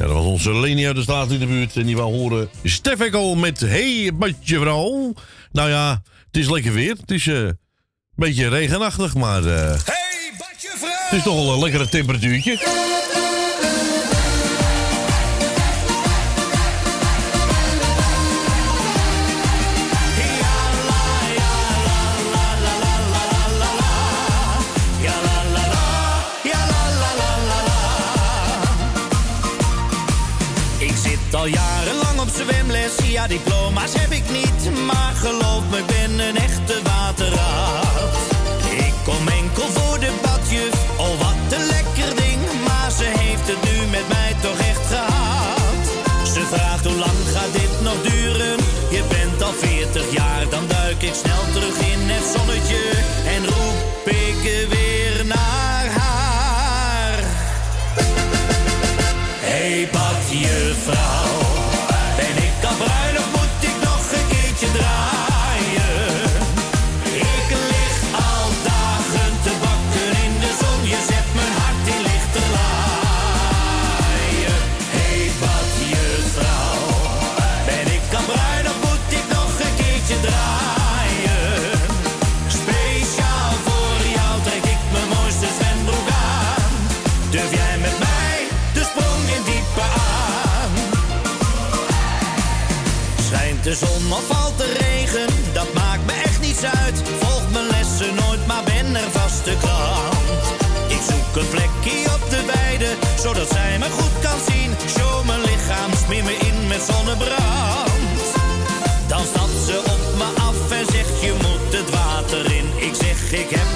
Ja, dat was onze Leni uit de straat in de buurt. En die wou horen Stef Ekkel met Hey, badje vrouw. Nou ja, het is lekker weer. Het is eh, een beetje regenachtig, maar... eh, Het is toch wel een lekkere temperatuurtje. Ja diploma's heb ik niet, maar geloof me, ik ben een echte zonnebrand. Dan stapt ze op me af en zegt je moet het water in. Ik zeg ik heb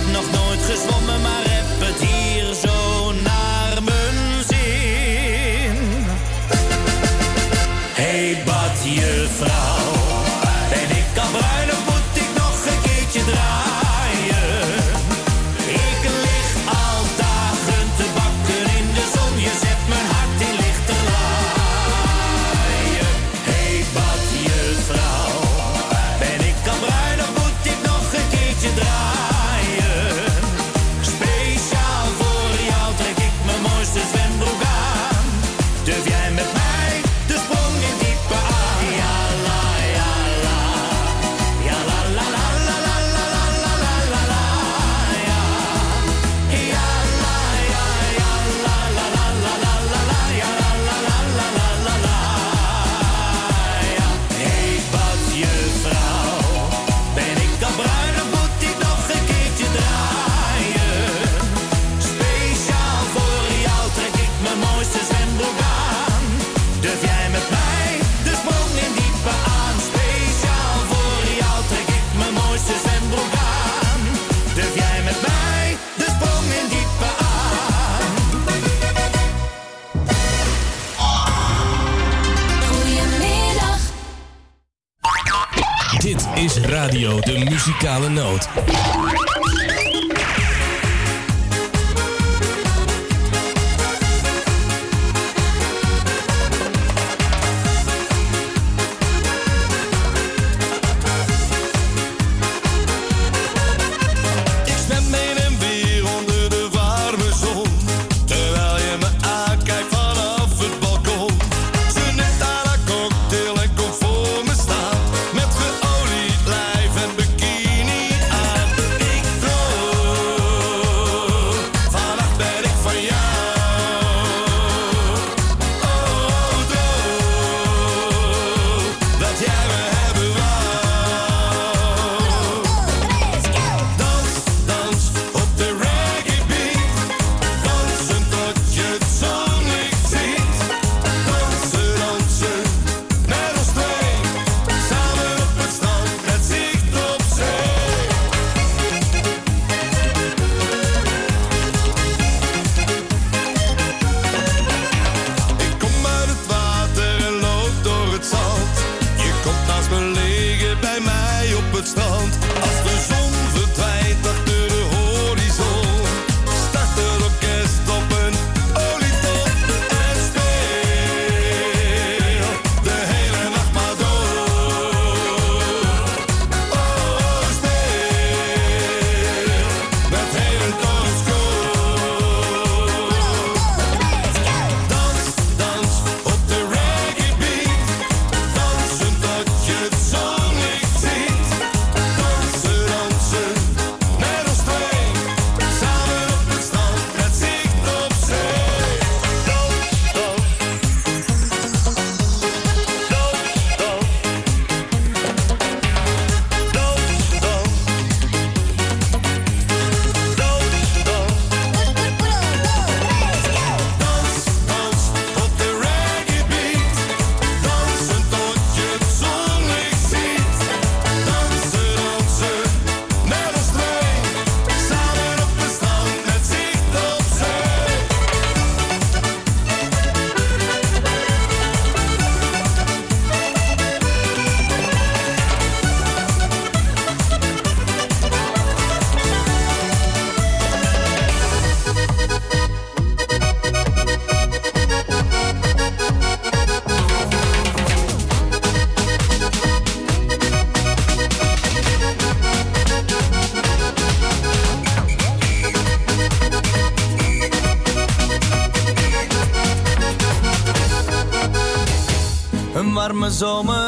warme zomer.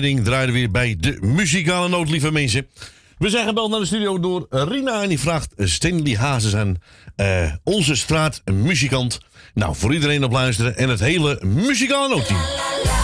draaien we weer bij de muzikale noot, lieve mensen. We zijn gebeld naar de studio door Rina en die vraagt Stanley Hazes en uh, onze straatmuzikant. Nou, voor iedereen op luisteren en het hele muzikale nootteam.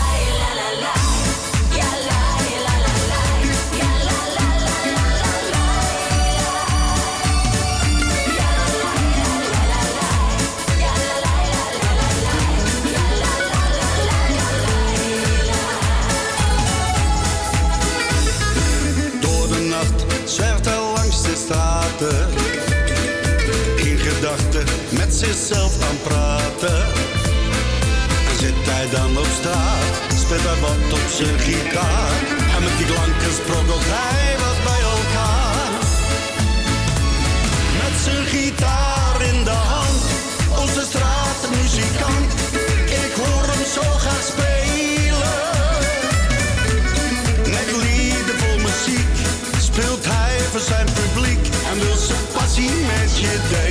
straat, speelt wat op zijn gitaar. En met die klanken sprokkelt hij wat bij elkaar. Met zijn gitaar in de hand, onze straatmuzikant. Ik hoor hem zo graag spelen. Met lieden vol muziek, speelt hij voor zijn publiek. En wil zijn passie met je delen.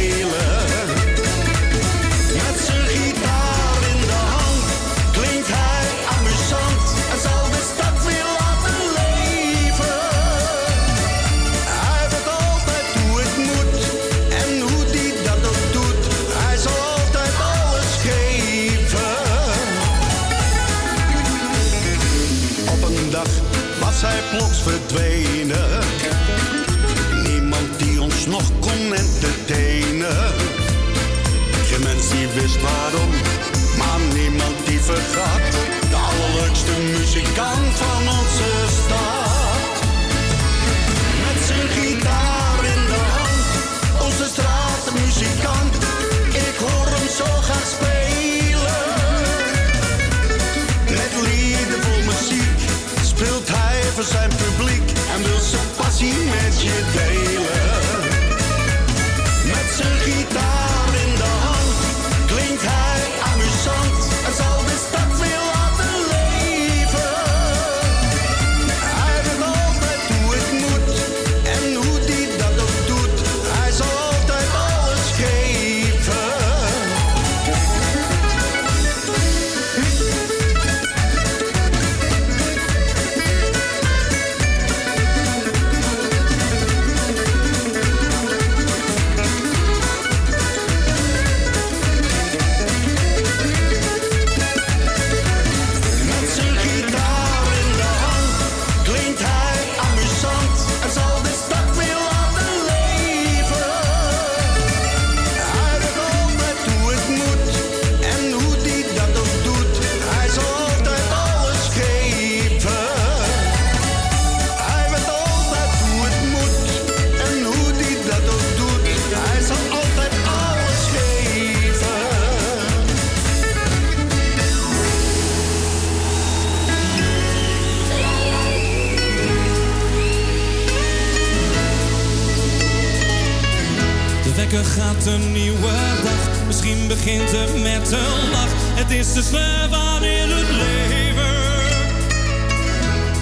is de sleutel aan in het leven.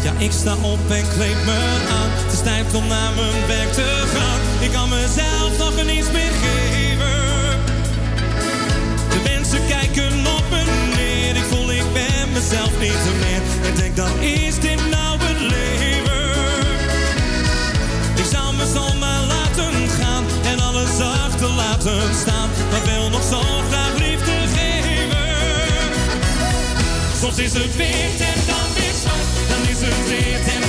Ja, ik sta op en kleed me aan. Het is tijd om naar mijn werk te gaan. Ik kan mezelf nog niets meer geven. De mensen kijken op en neer. Ik voel, ik ben mezelf niet meer. En denk, dan is dit nou het leven. Ik zou me zomaar laten gaan en alles achterlaten staan. Maar wil nog zo graag liefde Soms is het wit en dan weer zwart, dan is het wit en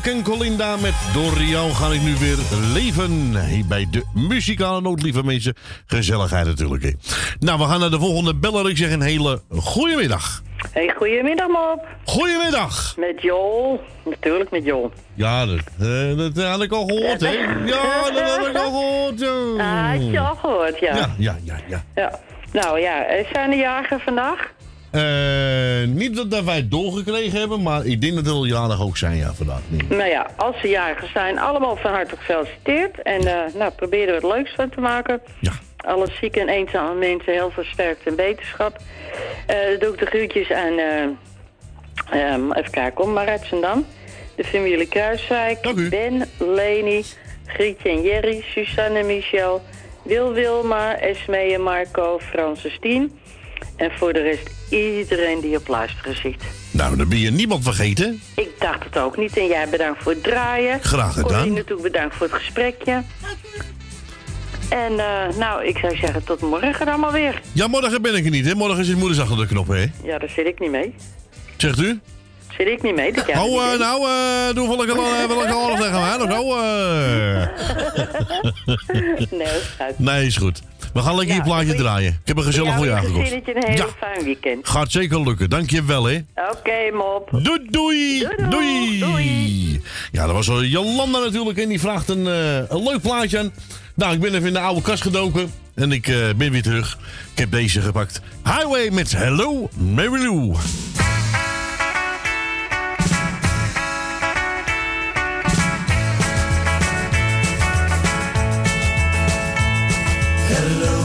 en Colinda met Door jou ga ik nu weer leven. Hier bij de muzikale noot, lieve mensen. Gezelligheid natuurlijk. Hè. Nou, we gaan naar de volgende beller. Ik zeg een hele goedemiddag. Hey, goedemiddag Mop. Goedemiddag. Met Joel. Natuurlijk met Joel. Ja, dat, eh, dat had ik al gehoord, hè? Ja, dat had ik al gehoord. joh. Ah, had je al gehoord, ja. Ja, ja, ja, ja. Ja. Nou ja, eh, zijn de jagen vandaag? Eh, niet dat, dat wij het doorgekregen hebben, maar ik denk dat het wel jarig ook zijn, ja, vandaag. Nou ja, als ze jagen zijn, allemaal van harte gefeliciteerd. En eh, nou, probeer er wat leuks van te maken. Ja. Alle zieke en eenzame mensen heel veel sterkte en wetenschap. Eh doe ik de groetjes aan, ehm, even kijken, kom maar uit Zandam. De familie Kruiswijk, Ben, Leni, Grietje en Jerry, Suzanne en Michel, Wil Wilma, Esme en Marco, Francis Tien. En voor de rest iedereen die op luisteren zit. Nou, dan ben je niemand vergeten. Ik dacht het ook niet. En jij bedankt voor het draaien. Graag gedaan. Corrie natuurlijk bedankt voor het gesprekje. En eh, nou, ik zou zeggen tot morgen dan maar weer. Ja, morgen ben ik er niet, hè? Morgen zit moeders achter de knop, hè? Ja, daar zit ik niet mee. Zegt u? Zit ik niet mee. Dat jij Oh, bent. nou, eh, doe wil ik al zeggen, hè? Nou, eh. <laughs> nee, dat is uit. Nee, is goed. We gaan lekker je plaatje draaien. Ik heb een gezellig ik aangekocht. je een heel fijn weekend. Gaat zeker lukken. Dank je wel, hè? Oké, mop. Doei, doei. Doei. Ja, dat was Jolanda natuurlijk. En die vraagt een, eh, een leuk plaatje aan. Nou, ik ben even in de oude kast gedoken. En ik eh, ben weer terug. Ik heb deze gepakt. Highway met Hello, Mary Lou. Hello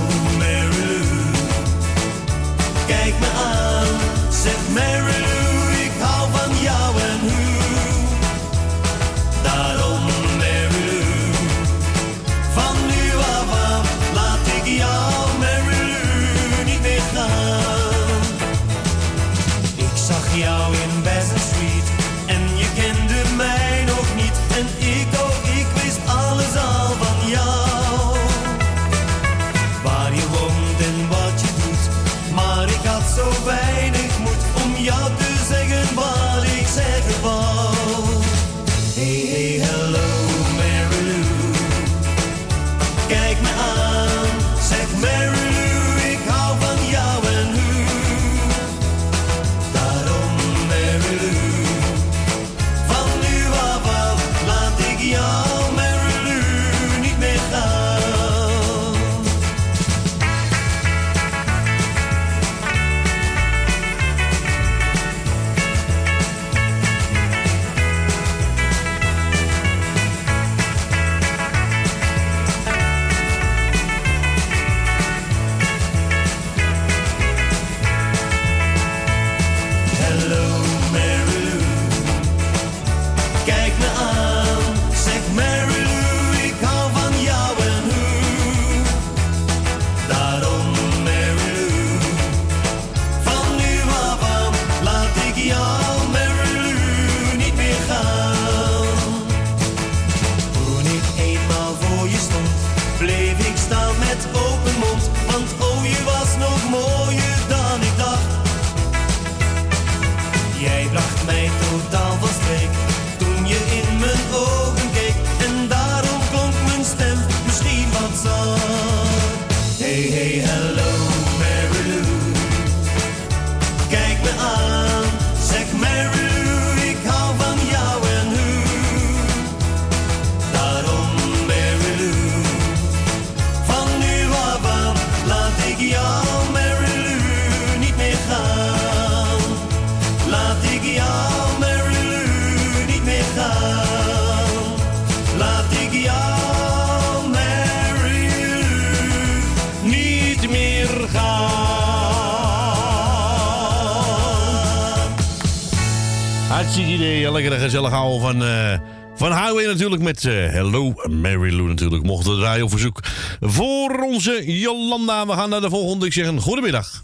Lekker gezellig houden van, eh, van Highway natuurlijk. Met eh, Hello Mary Lou natuurlijk. Mochten we draaien op verzoek voor onze Jolanda. We gaan naar de volgende. Ik zeg een goedemiddag.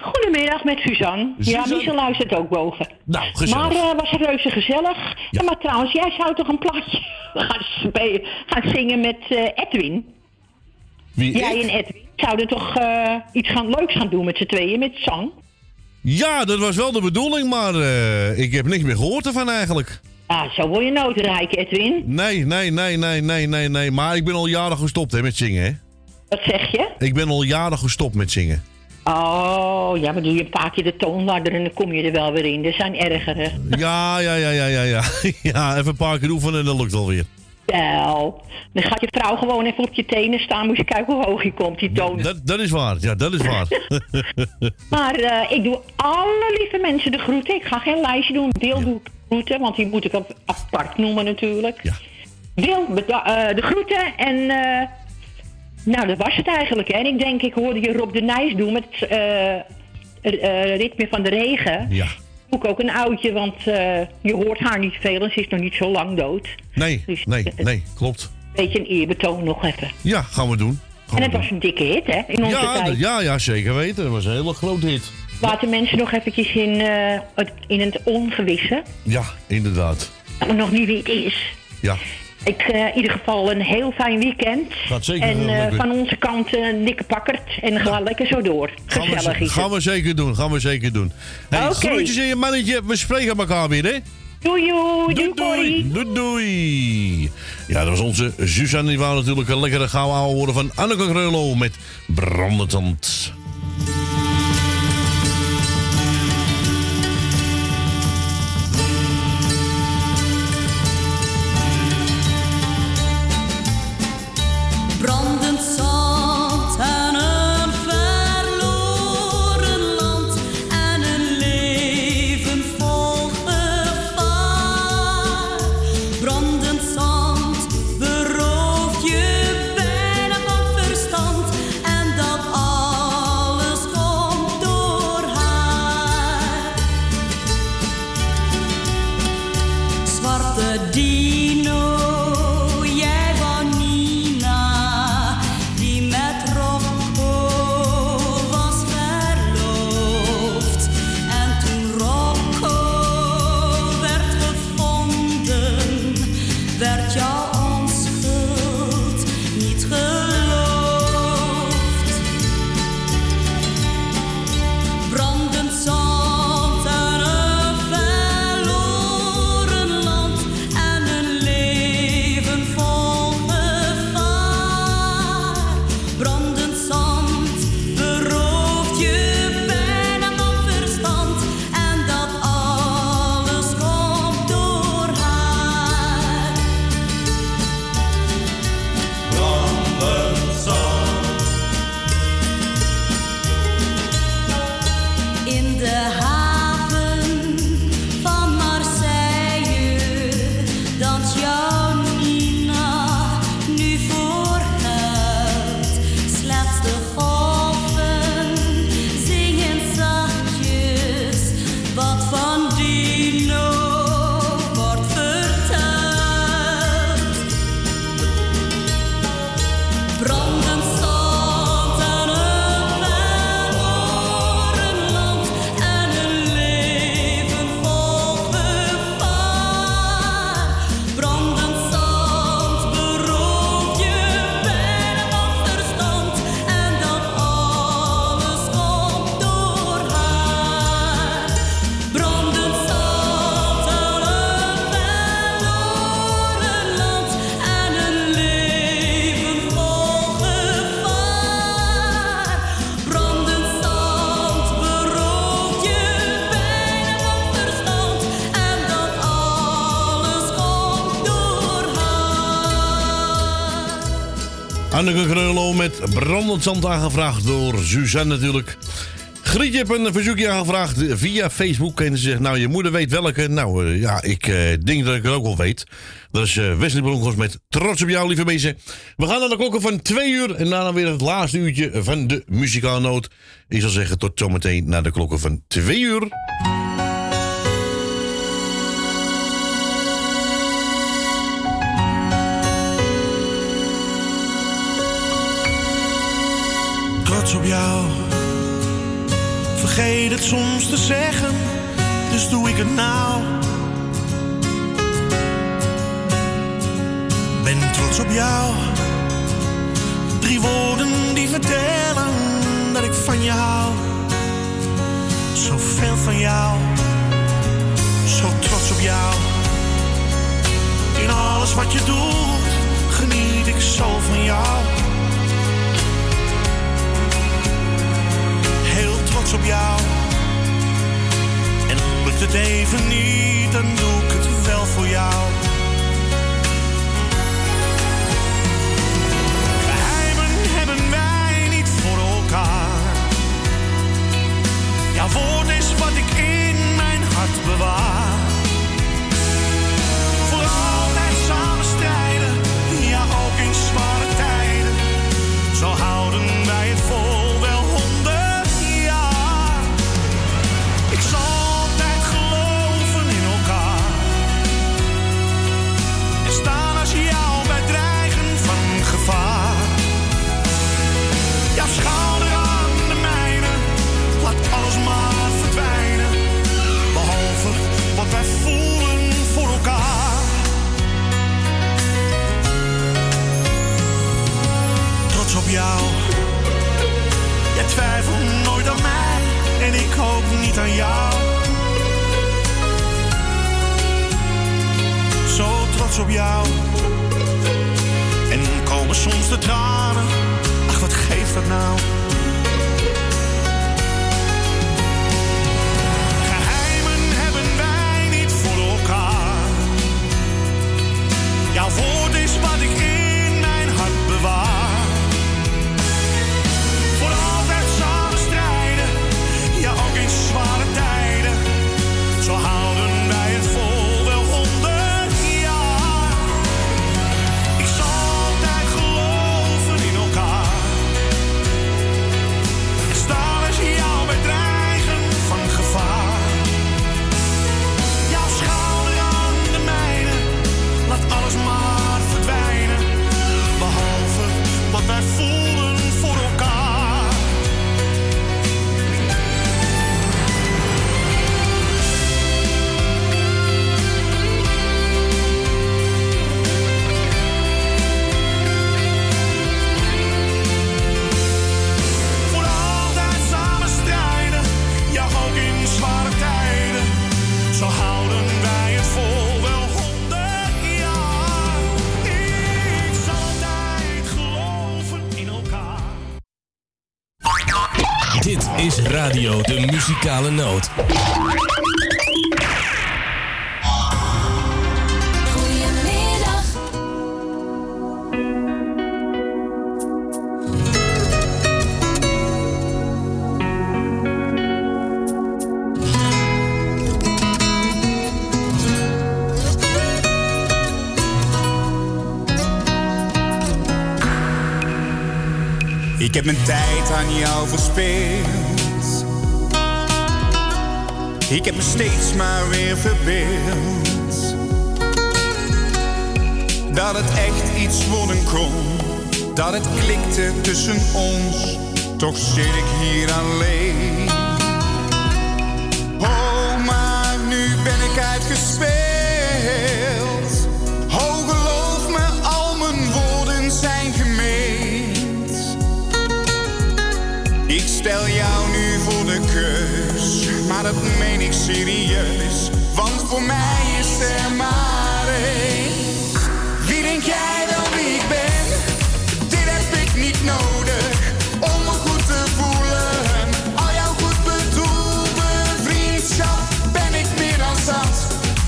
Goedemiddag met Suzanne. Ja. Michel luistert ook boven. Nou, gezellig. Maar eh was reuze gezellig. Ja. maar trouwens, jij zou toch een plaatje <laughs> gaan, spelen, gaan zingen met Edwin? Wie, jij ik? en Edwin zouden toch iets gaan, leuks gaan doen met z'n tweeën, met zang? Ja, dat was wel de bedoeling, maar eh, ik heb niks meer gehoord ervan eigenlijk. Ah, zo word je nooit rijk, Edwin. Nee, nee, nee, nee, nee, nee, nee. Maar ik ben al jaren gestopt hè, met zingen, hè? Wat zeg je? Ik ben al jaren gestopt met zingen. Oh, ja, maar doe je een paar keer de toon harder en dan kom je er wel weer in. Er zijn ergere. Ja, ja, ja, ja, ja, ja. <laughs> Ja, even een paar keer oefenen en dan lukt het alweer. Wel. Dan gaat je vrouw gewoon even op je tenen staan. Moet je kijken hoe hoog je komt, die toon. Dat, dat is waar, ja, dat is waar. <laughs> Maar eh, ik doe alle lieve mensen de groeten. Ik ga geen lijstje doen. Wil doe ik groeten, want die moet ik ook apart noemen natuurlijk. Ja. Wil eh, de groeten en... eh, nou, dat was het eigenlijk. Hè. En ik denk, ik hoorde je Rob de Nijs doen met het ritme van de regen. Ja. Ook een oudje, want eh, je hoort haar niet veel en ze is nog niet zo lang dood. Nee, nee, nee, klopt. Beetje een eerbetoon nog even. Ja, gaan we doen. Gaan en het was een dikke hit, hè, in onze ja, tijd. ja, ja, zeker weten. Dat was een hele grote hit. Laten mensen nog eventjes in, eh, het, in het ongewisse. Ja, inderdaad. Dat het nog niet wie het is. Ja. Ik, eh, in ieder geval een heel fijn weekend. Zeker en eh, van onze kant eh, een dikke pakkert. En ga lekker zo door. Gaan we, Gezellig is gaan we zeker doen, gaan we zeker doen. Hey. Groetjes in je mannetje, we spreken elkaar weer, hè? Doei, doei, doei, doei, doei, doei. Ja, dat was onze Suzanne. Die wou natuurlijk een lekkere gouden ouwe horen van Anneke Greulow met Brandetand. Anneke Greulow met Brandend Zand aangevraagd door Suzanne natuurlijk. Grietje heeft een verzoekje aangevraagd via Facebook. En ze zegt, nou, je moeder weet welke. Nou, eh, ja, ik eh, denk dat ik het ook wel weet. Dat is eh, Wesley Broncos met Trots op jou, lieve mensen. We gaan naar de klokken van twee uur. En daarna weer het laatste uurtje van de muzikaalnoot. Ik zal zeggen, tot zometeen naar de klokken van twee uur. Trots op jou. Vergeet het soms te zeggen, dus doe ik het nou. Ben trots op jou. Drie woorden die vertellen dat ik van je hou. Zoveel van jou, zo trots op jou. In alles wat je doet, geniet ik zo van jou. Op jou. En lukt het even niet, dan doe ik het wel voor jou. Geheimen hebben wij niet voor elkaar. Jouw woord is wat ik in mijn hart bewaar. Niet aan jou. Zo trots op jou. En komen soms de tranen. Ach, wat geeft dat nou? Geheimen hebben wij niet voor elkaar. Woord is Radio de Muzikale Noot. Goedemiddag. Ik heb mijn tijd aan jou verspeeld. Ik heb me steeds maar weer verbeeld. Dat het echt iets worden kon. Dat het klikte tussen ons. Toch zit ik hier alleen. Oh, maar nu ben ik uitgespeeld. Voor mij is er maar één. Wie denk jij wel wie ik ben? Dit heb ik niet nodig om me goed te voelen. Al jouw goed bedoelde vriendschap ben ik meer dan zat.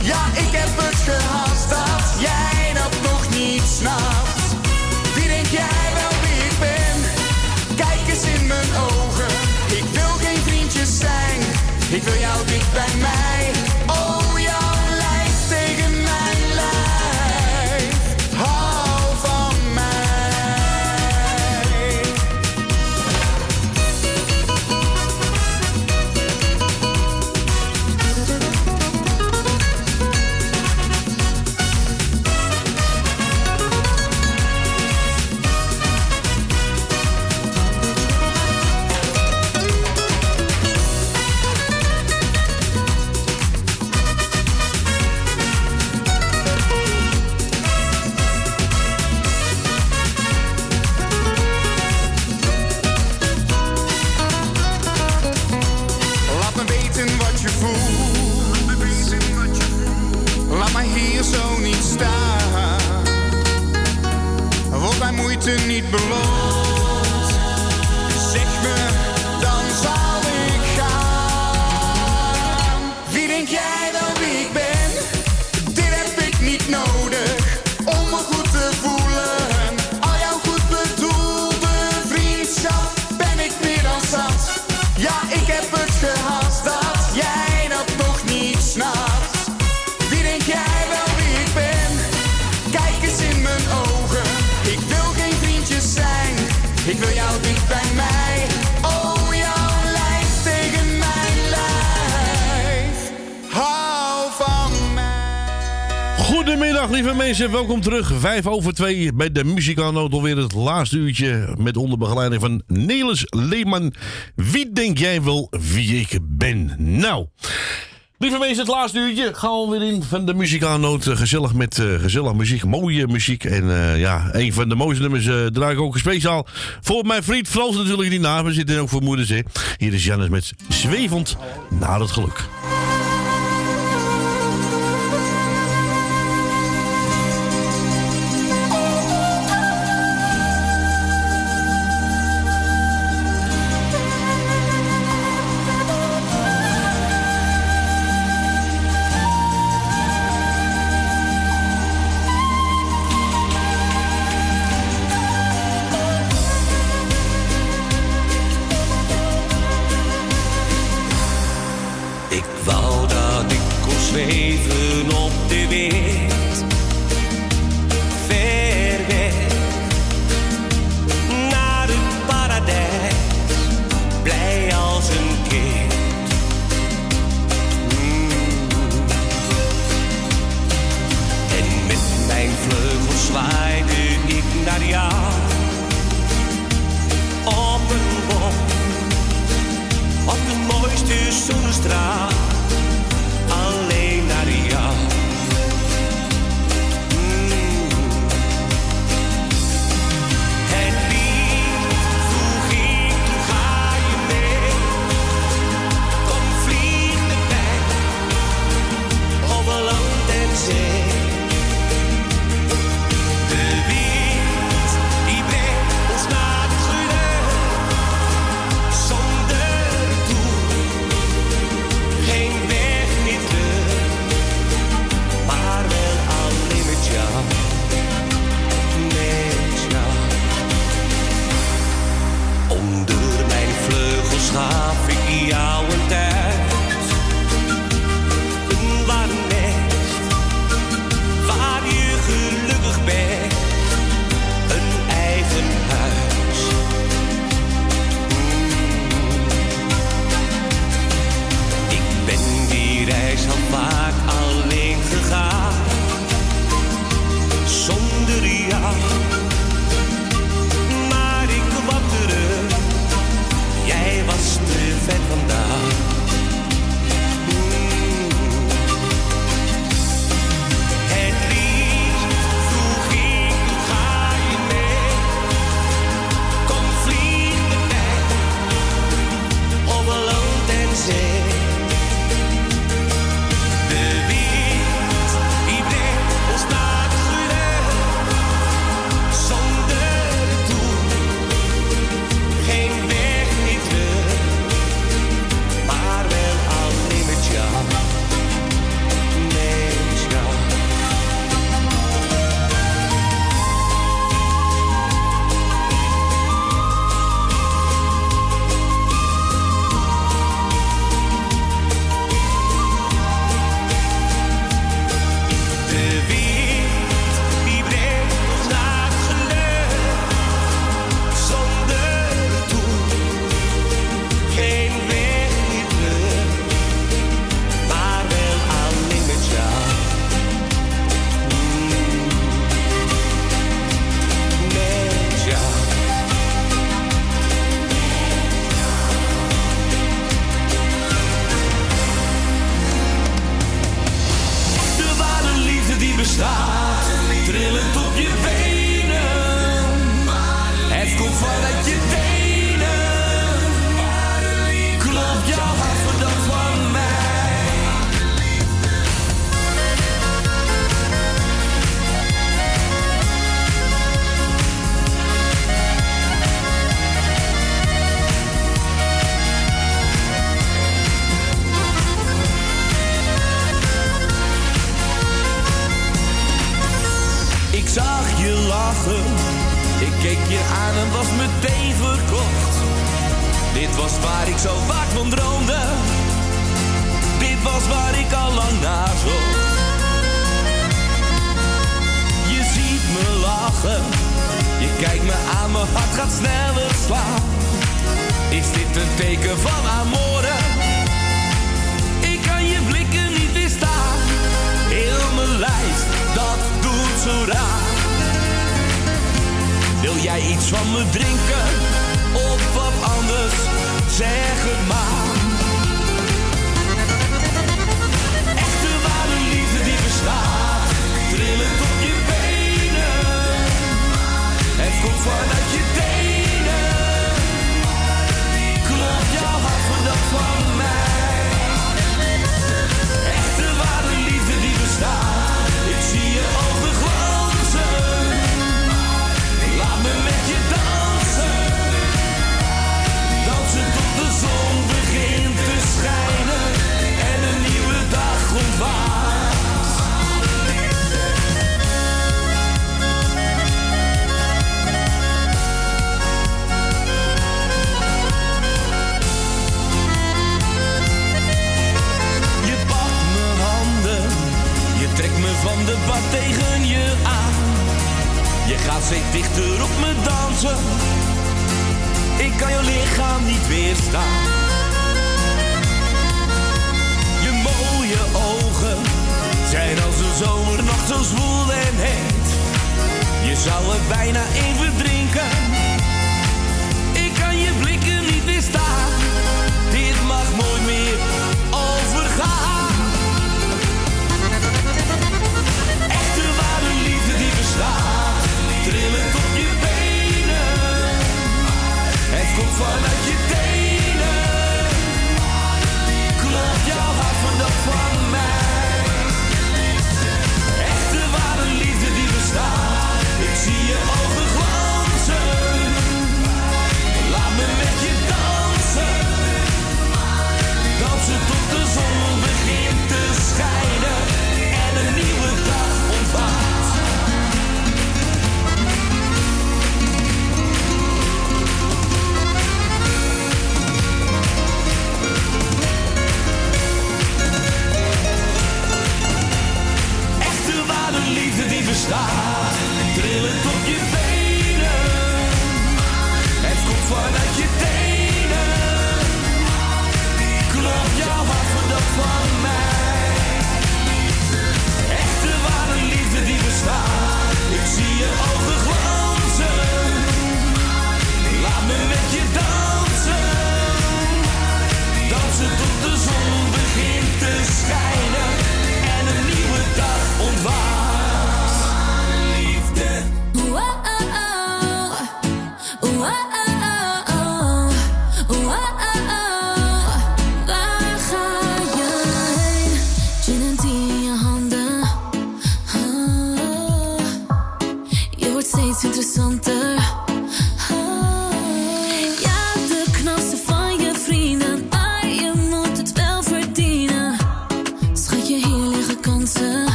Ja, ik heb het gehad dat jij dat nog niet snapt. Wie denk jij wel wie ik ben? Kijk eens in mijn ogen. Ik wil geen vriendjes zijn. Ik wil jou dicht bij mij. welkom terug. Vijf over twee bij de Muzikanoot. Alweer het laatste uurtje met onder begeleiding van Nelis Leeman. Wie denk jij wel wie ik ben? Nou... Lieve mensen, het laatste uurtje gaan we weer in van de muzikaannoot. Eh, gezellig met uh, gezellig muziek, mooie muziek. En eh, ja, een van de mooiste nummers uh, draai ik ook speciaal voor mijn vriend Frans natuurlijk. Die we zitten ook voor moeders. Hè. Hier is Jannes met Zwevend naar het geluk.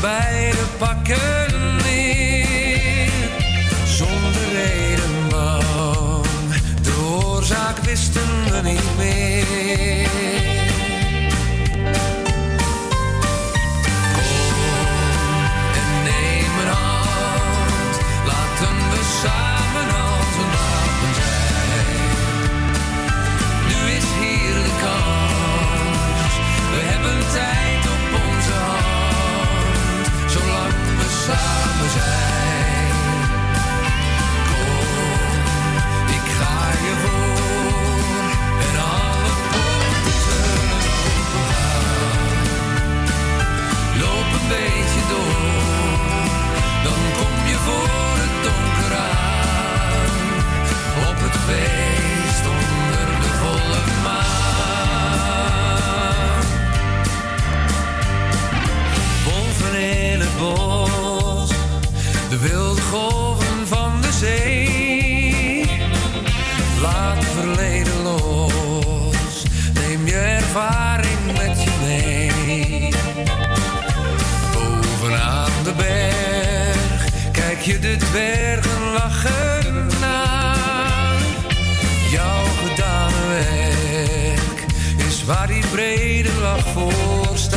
beide pakken neer. Zonder reden lang, de oorzaak wisten ervaring met je mee. Bovenaan de berg kijk je de dwergen lachen naar Jouw gedane werk is waar die brede lach voor.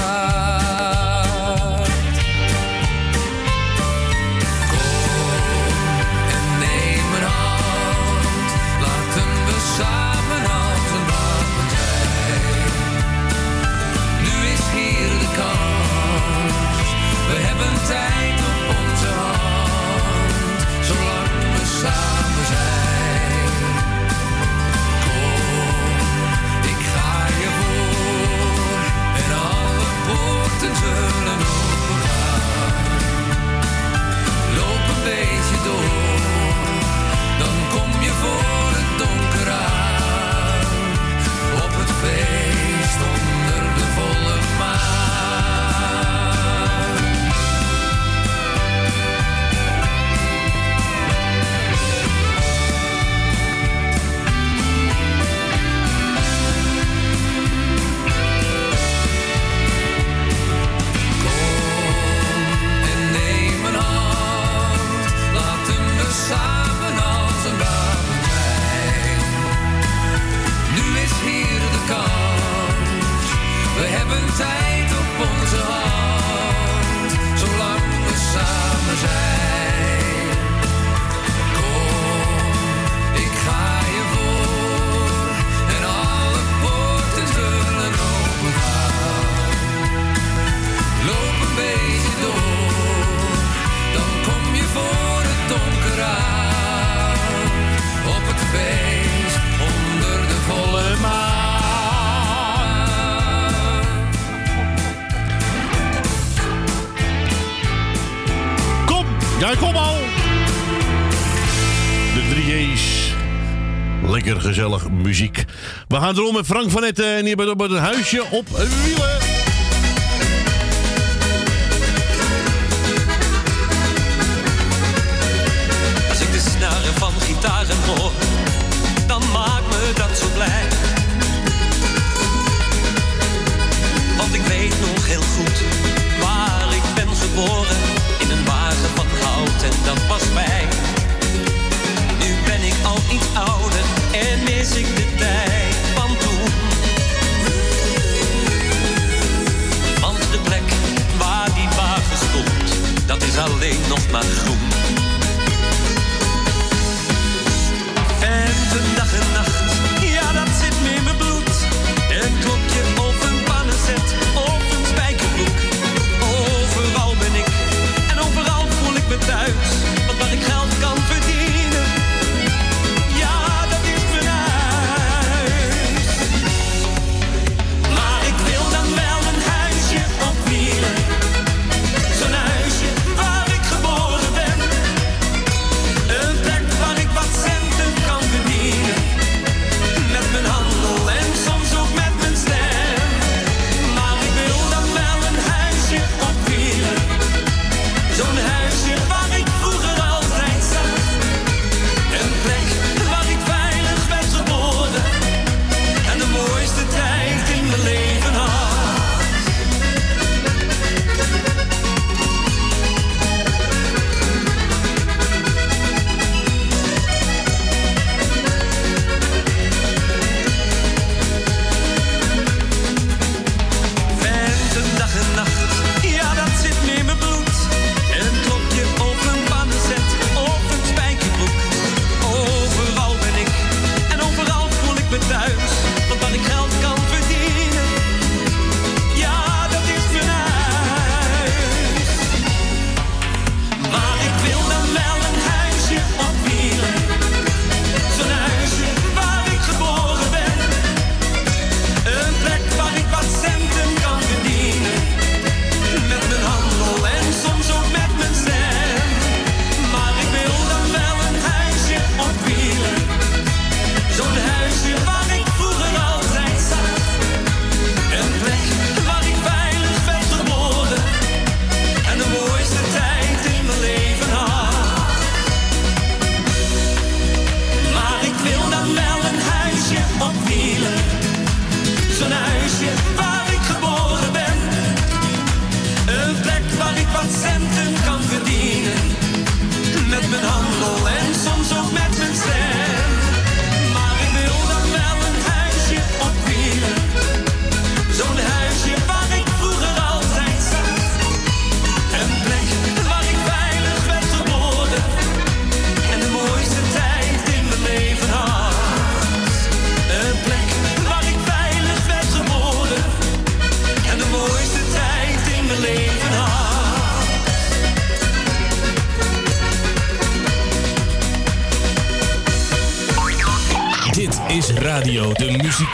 Frank van Etten. En hier bij op het huisje op wielen.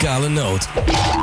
Muzikale Noot.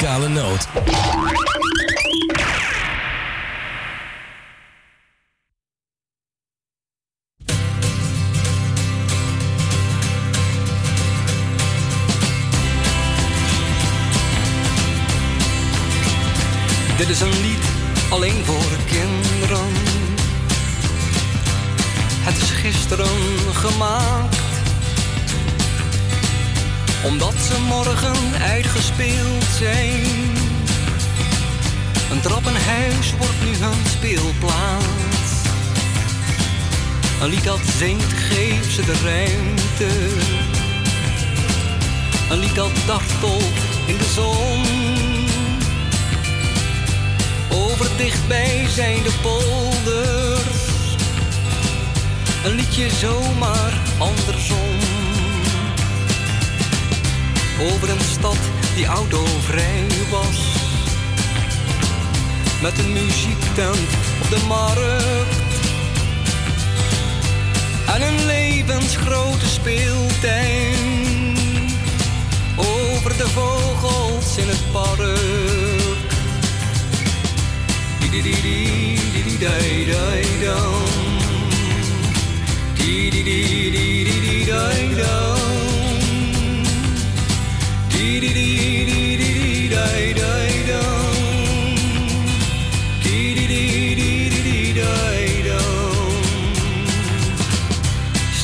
Noot. Dit is een lied alleen voor kinderen. Het is gisteren gemaakt. Omdat ze morgen uitgespeeld zijn. Een trappenhuis wordt nu hun speelplaats. Een lied dat zingt geeft ze de ruimte. Een lied dat dartelt in de zon. Over dichtbij zijn de polders. Een liedje zomaar andersom. Over een stad die autovrij was. Met een muziektent op de markt. En een levensgrote speeltuin. Over de vogels in het park.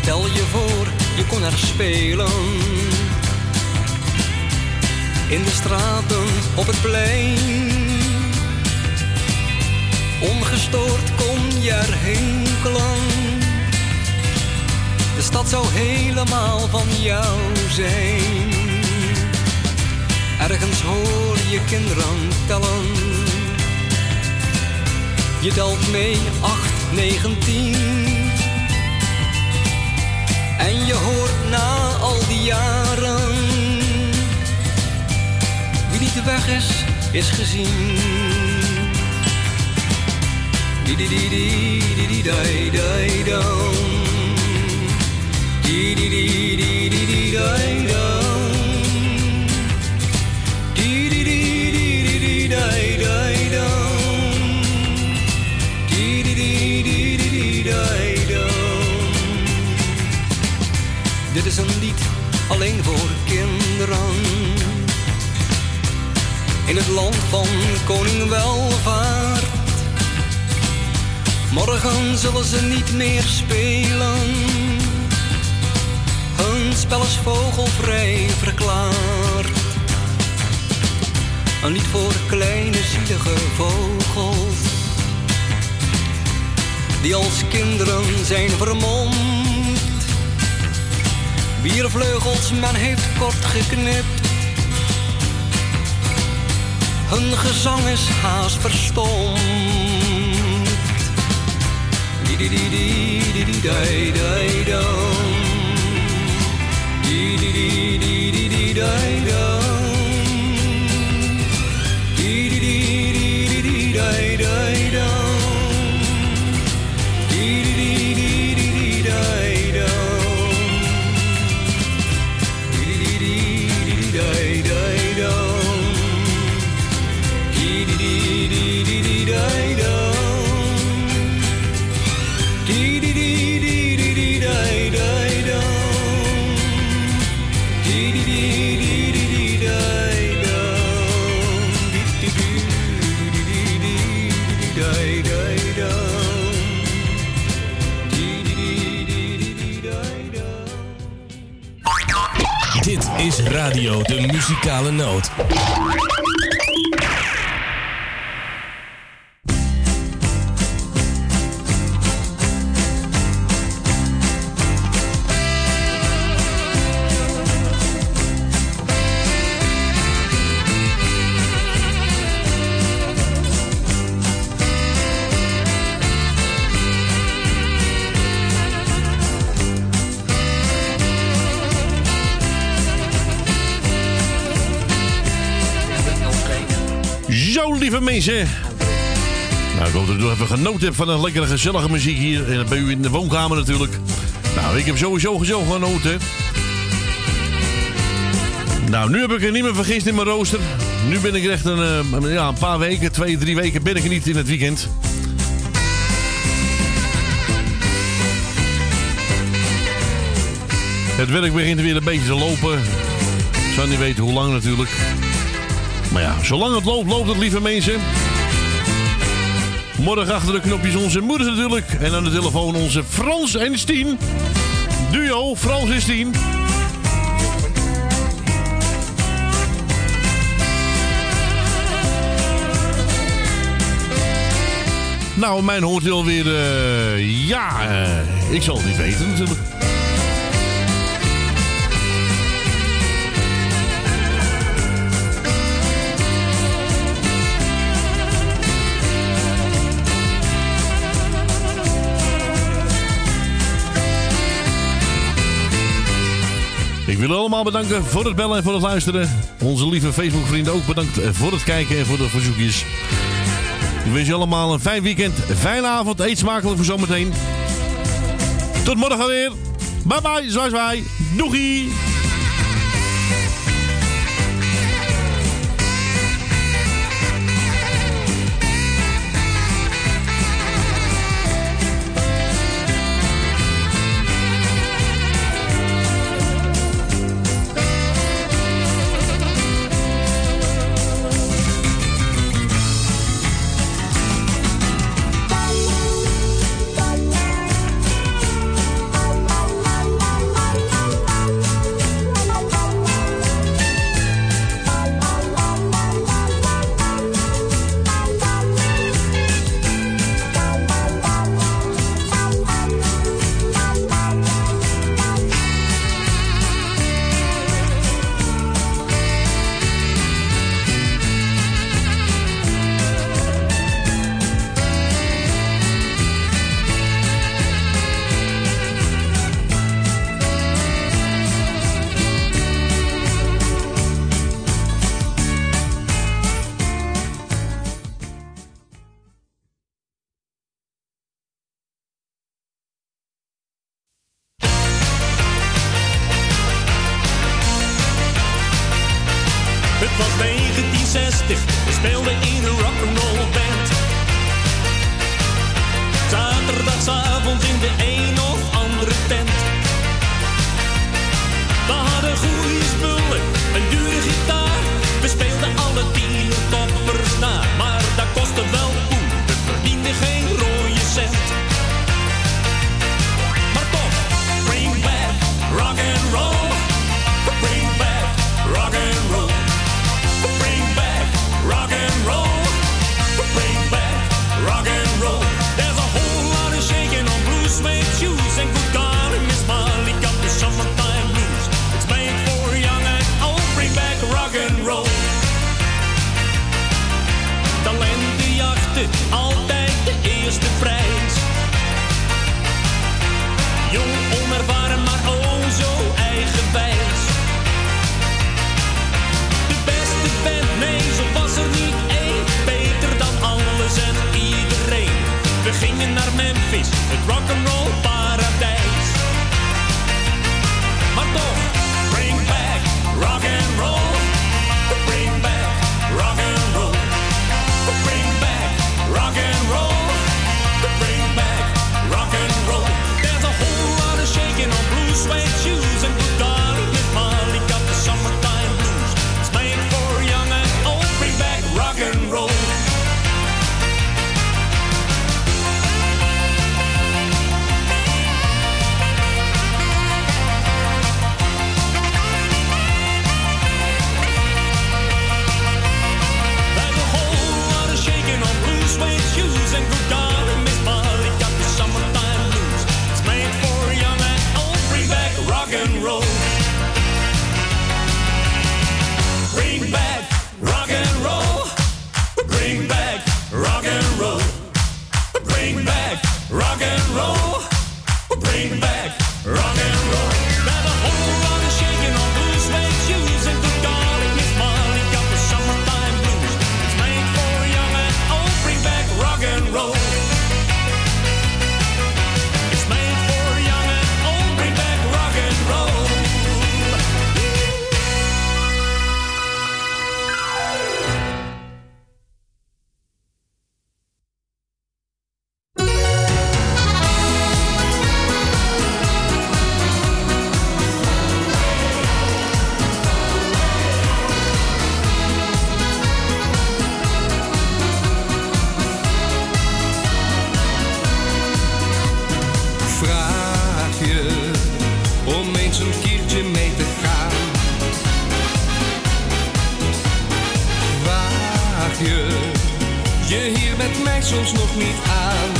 Stel je voor, je kon er spelen. In de straten, op het plein. Ongestoord kon je er hinkelen. De stad zou helemaal van jou zijn. Ergens hoor je kinderen tellen. Je telt mee 8, 19. En je hoort na al die jaren. Wie niet weg is, is gezien. Di di di di di di. Di di di di di di. Di In het land van koning welvaart. Morgen zullen ze niet meer spelen. Hun spel is vogelvrij verklaard. Een lied voor kleine zielige vogels. Die als kinderen zijn vermomd. Wier vleugels men heeft kort geknipt. Gezang is haast verstomd. Di di di di di di dai dai dum. Di di di di De Muzikale Noot. Nou, ik hoop dat u even genoten hebt van een lekkere gezellige muziek hier. Bij u in de woonkamer natuurlijk. Nou, ik heb sowieso gezellig genoten. Nou, nu heb ik er niet meer vergist in mijn rooster. Nu ben ik echt een, eh, ja, een paar weken, twee, drie weken ben ik niet in het weekend. Het werk begint weer een beetje te lopen. Zou niet weten hoe lang natuurlijk. Maar ja, zolang het loopt, loopt het, lieve mensen. Morgen achter de knopjes onze moeders natuurlijk. En aan de telefoon onze Frans en Stien. Duo Frans en Stien. Nou, mijn hoort weer. eh, ja, eh, ik zal het niet weten natuurlijk. Ik wil allemaal bedanken voor het bellen en voor het luisteren. Onze lieve Facebook-vrienden ook bedankt voor het kijken en voor de verzoekjes. Ik wens je allemaal een fijn weekend, fijne avond. Eet smakelijk voor zometeen. Tot morgen weer. Bye bye, zwaai zwaai. Doegie. soms nog niet aan.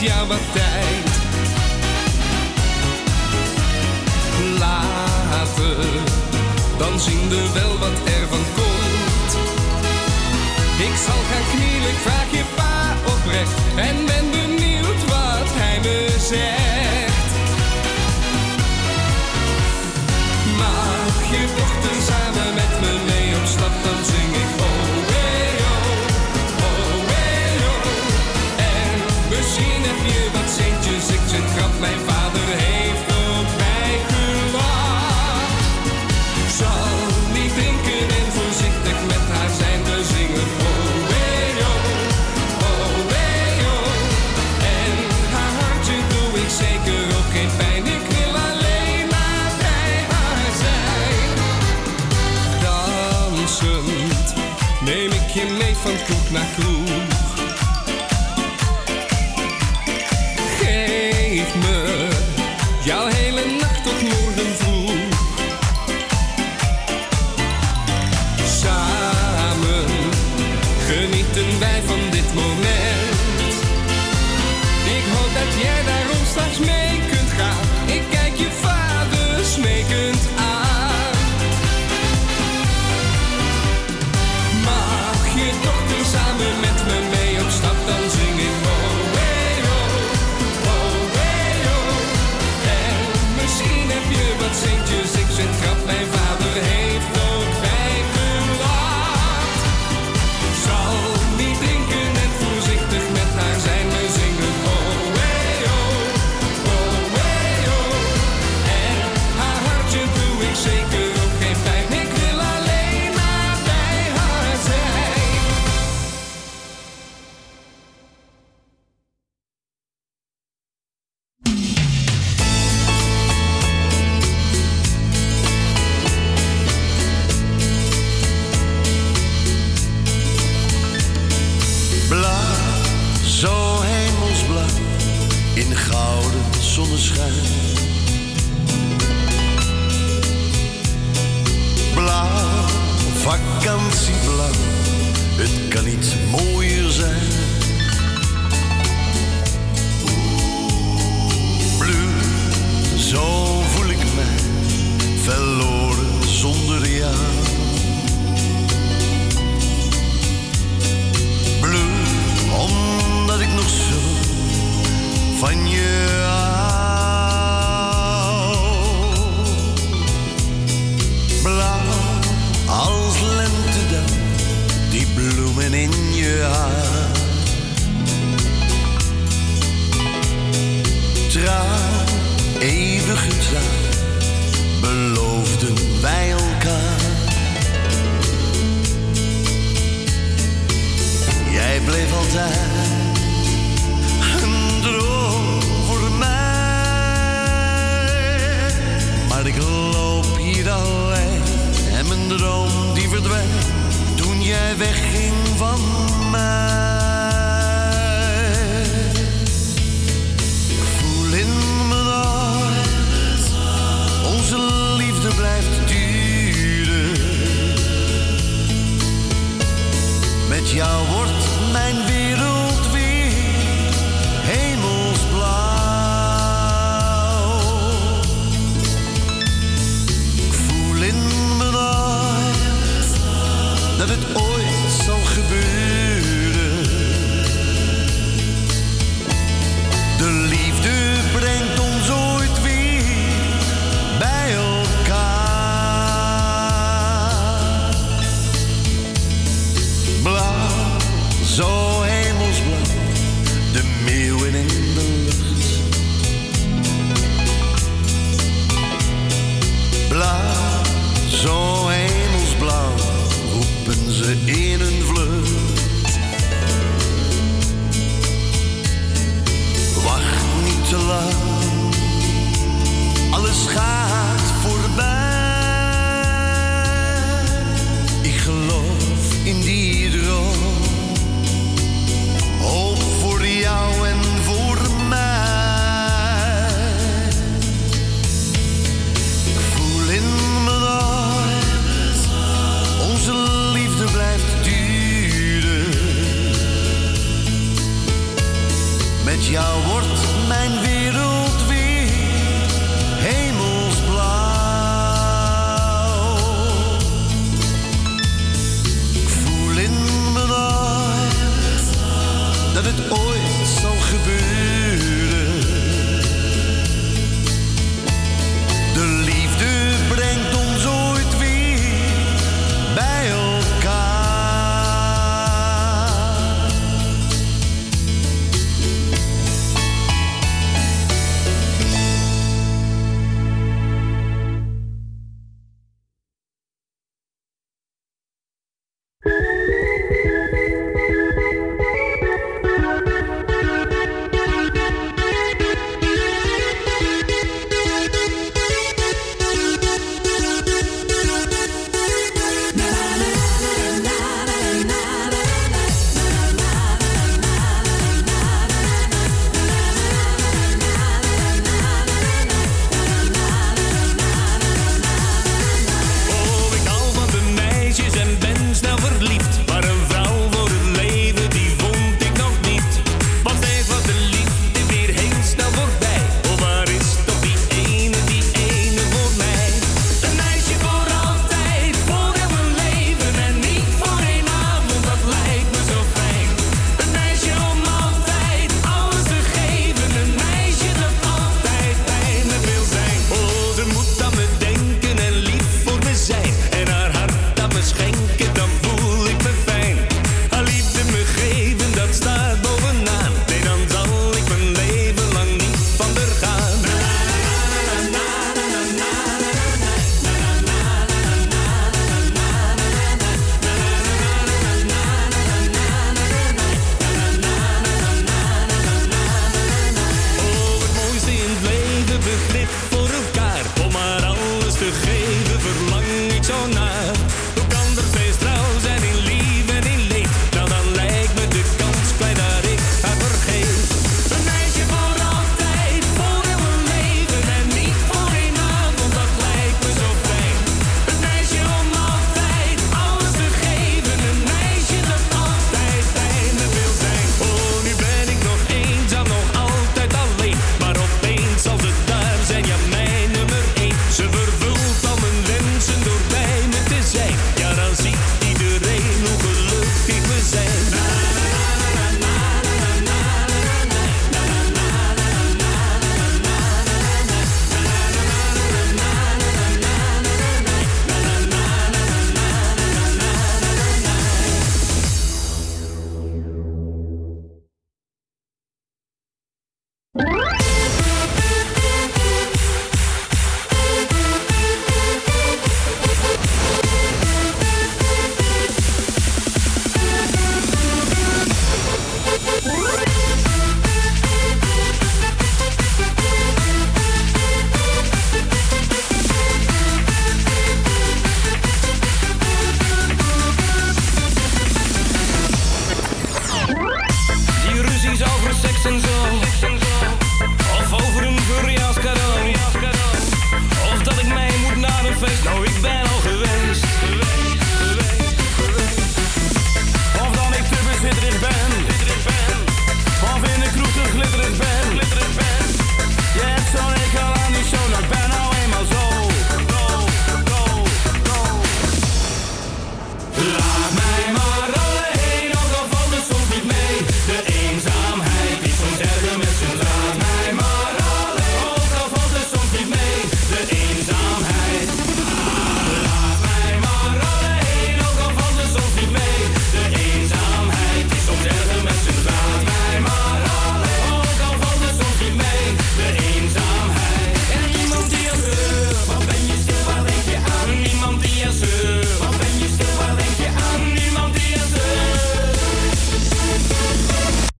Ja wat tijd. Later, dan zien we wel wat er van komt. Ik zal gaan knielen, ik vraag je pa oprecht en ben benieuwd wat hij me zegt. flame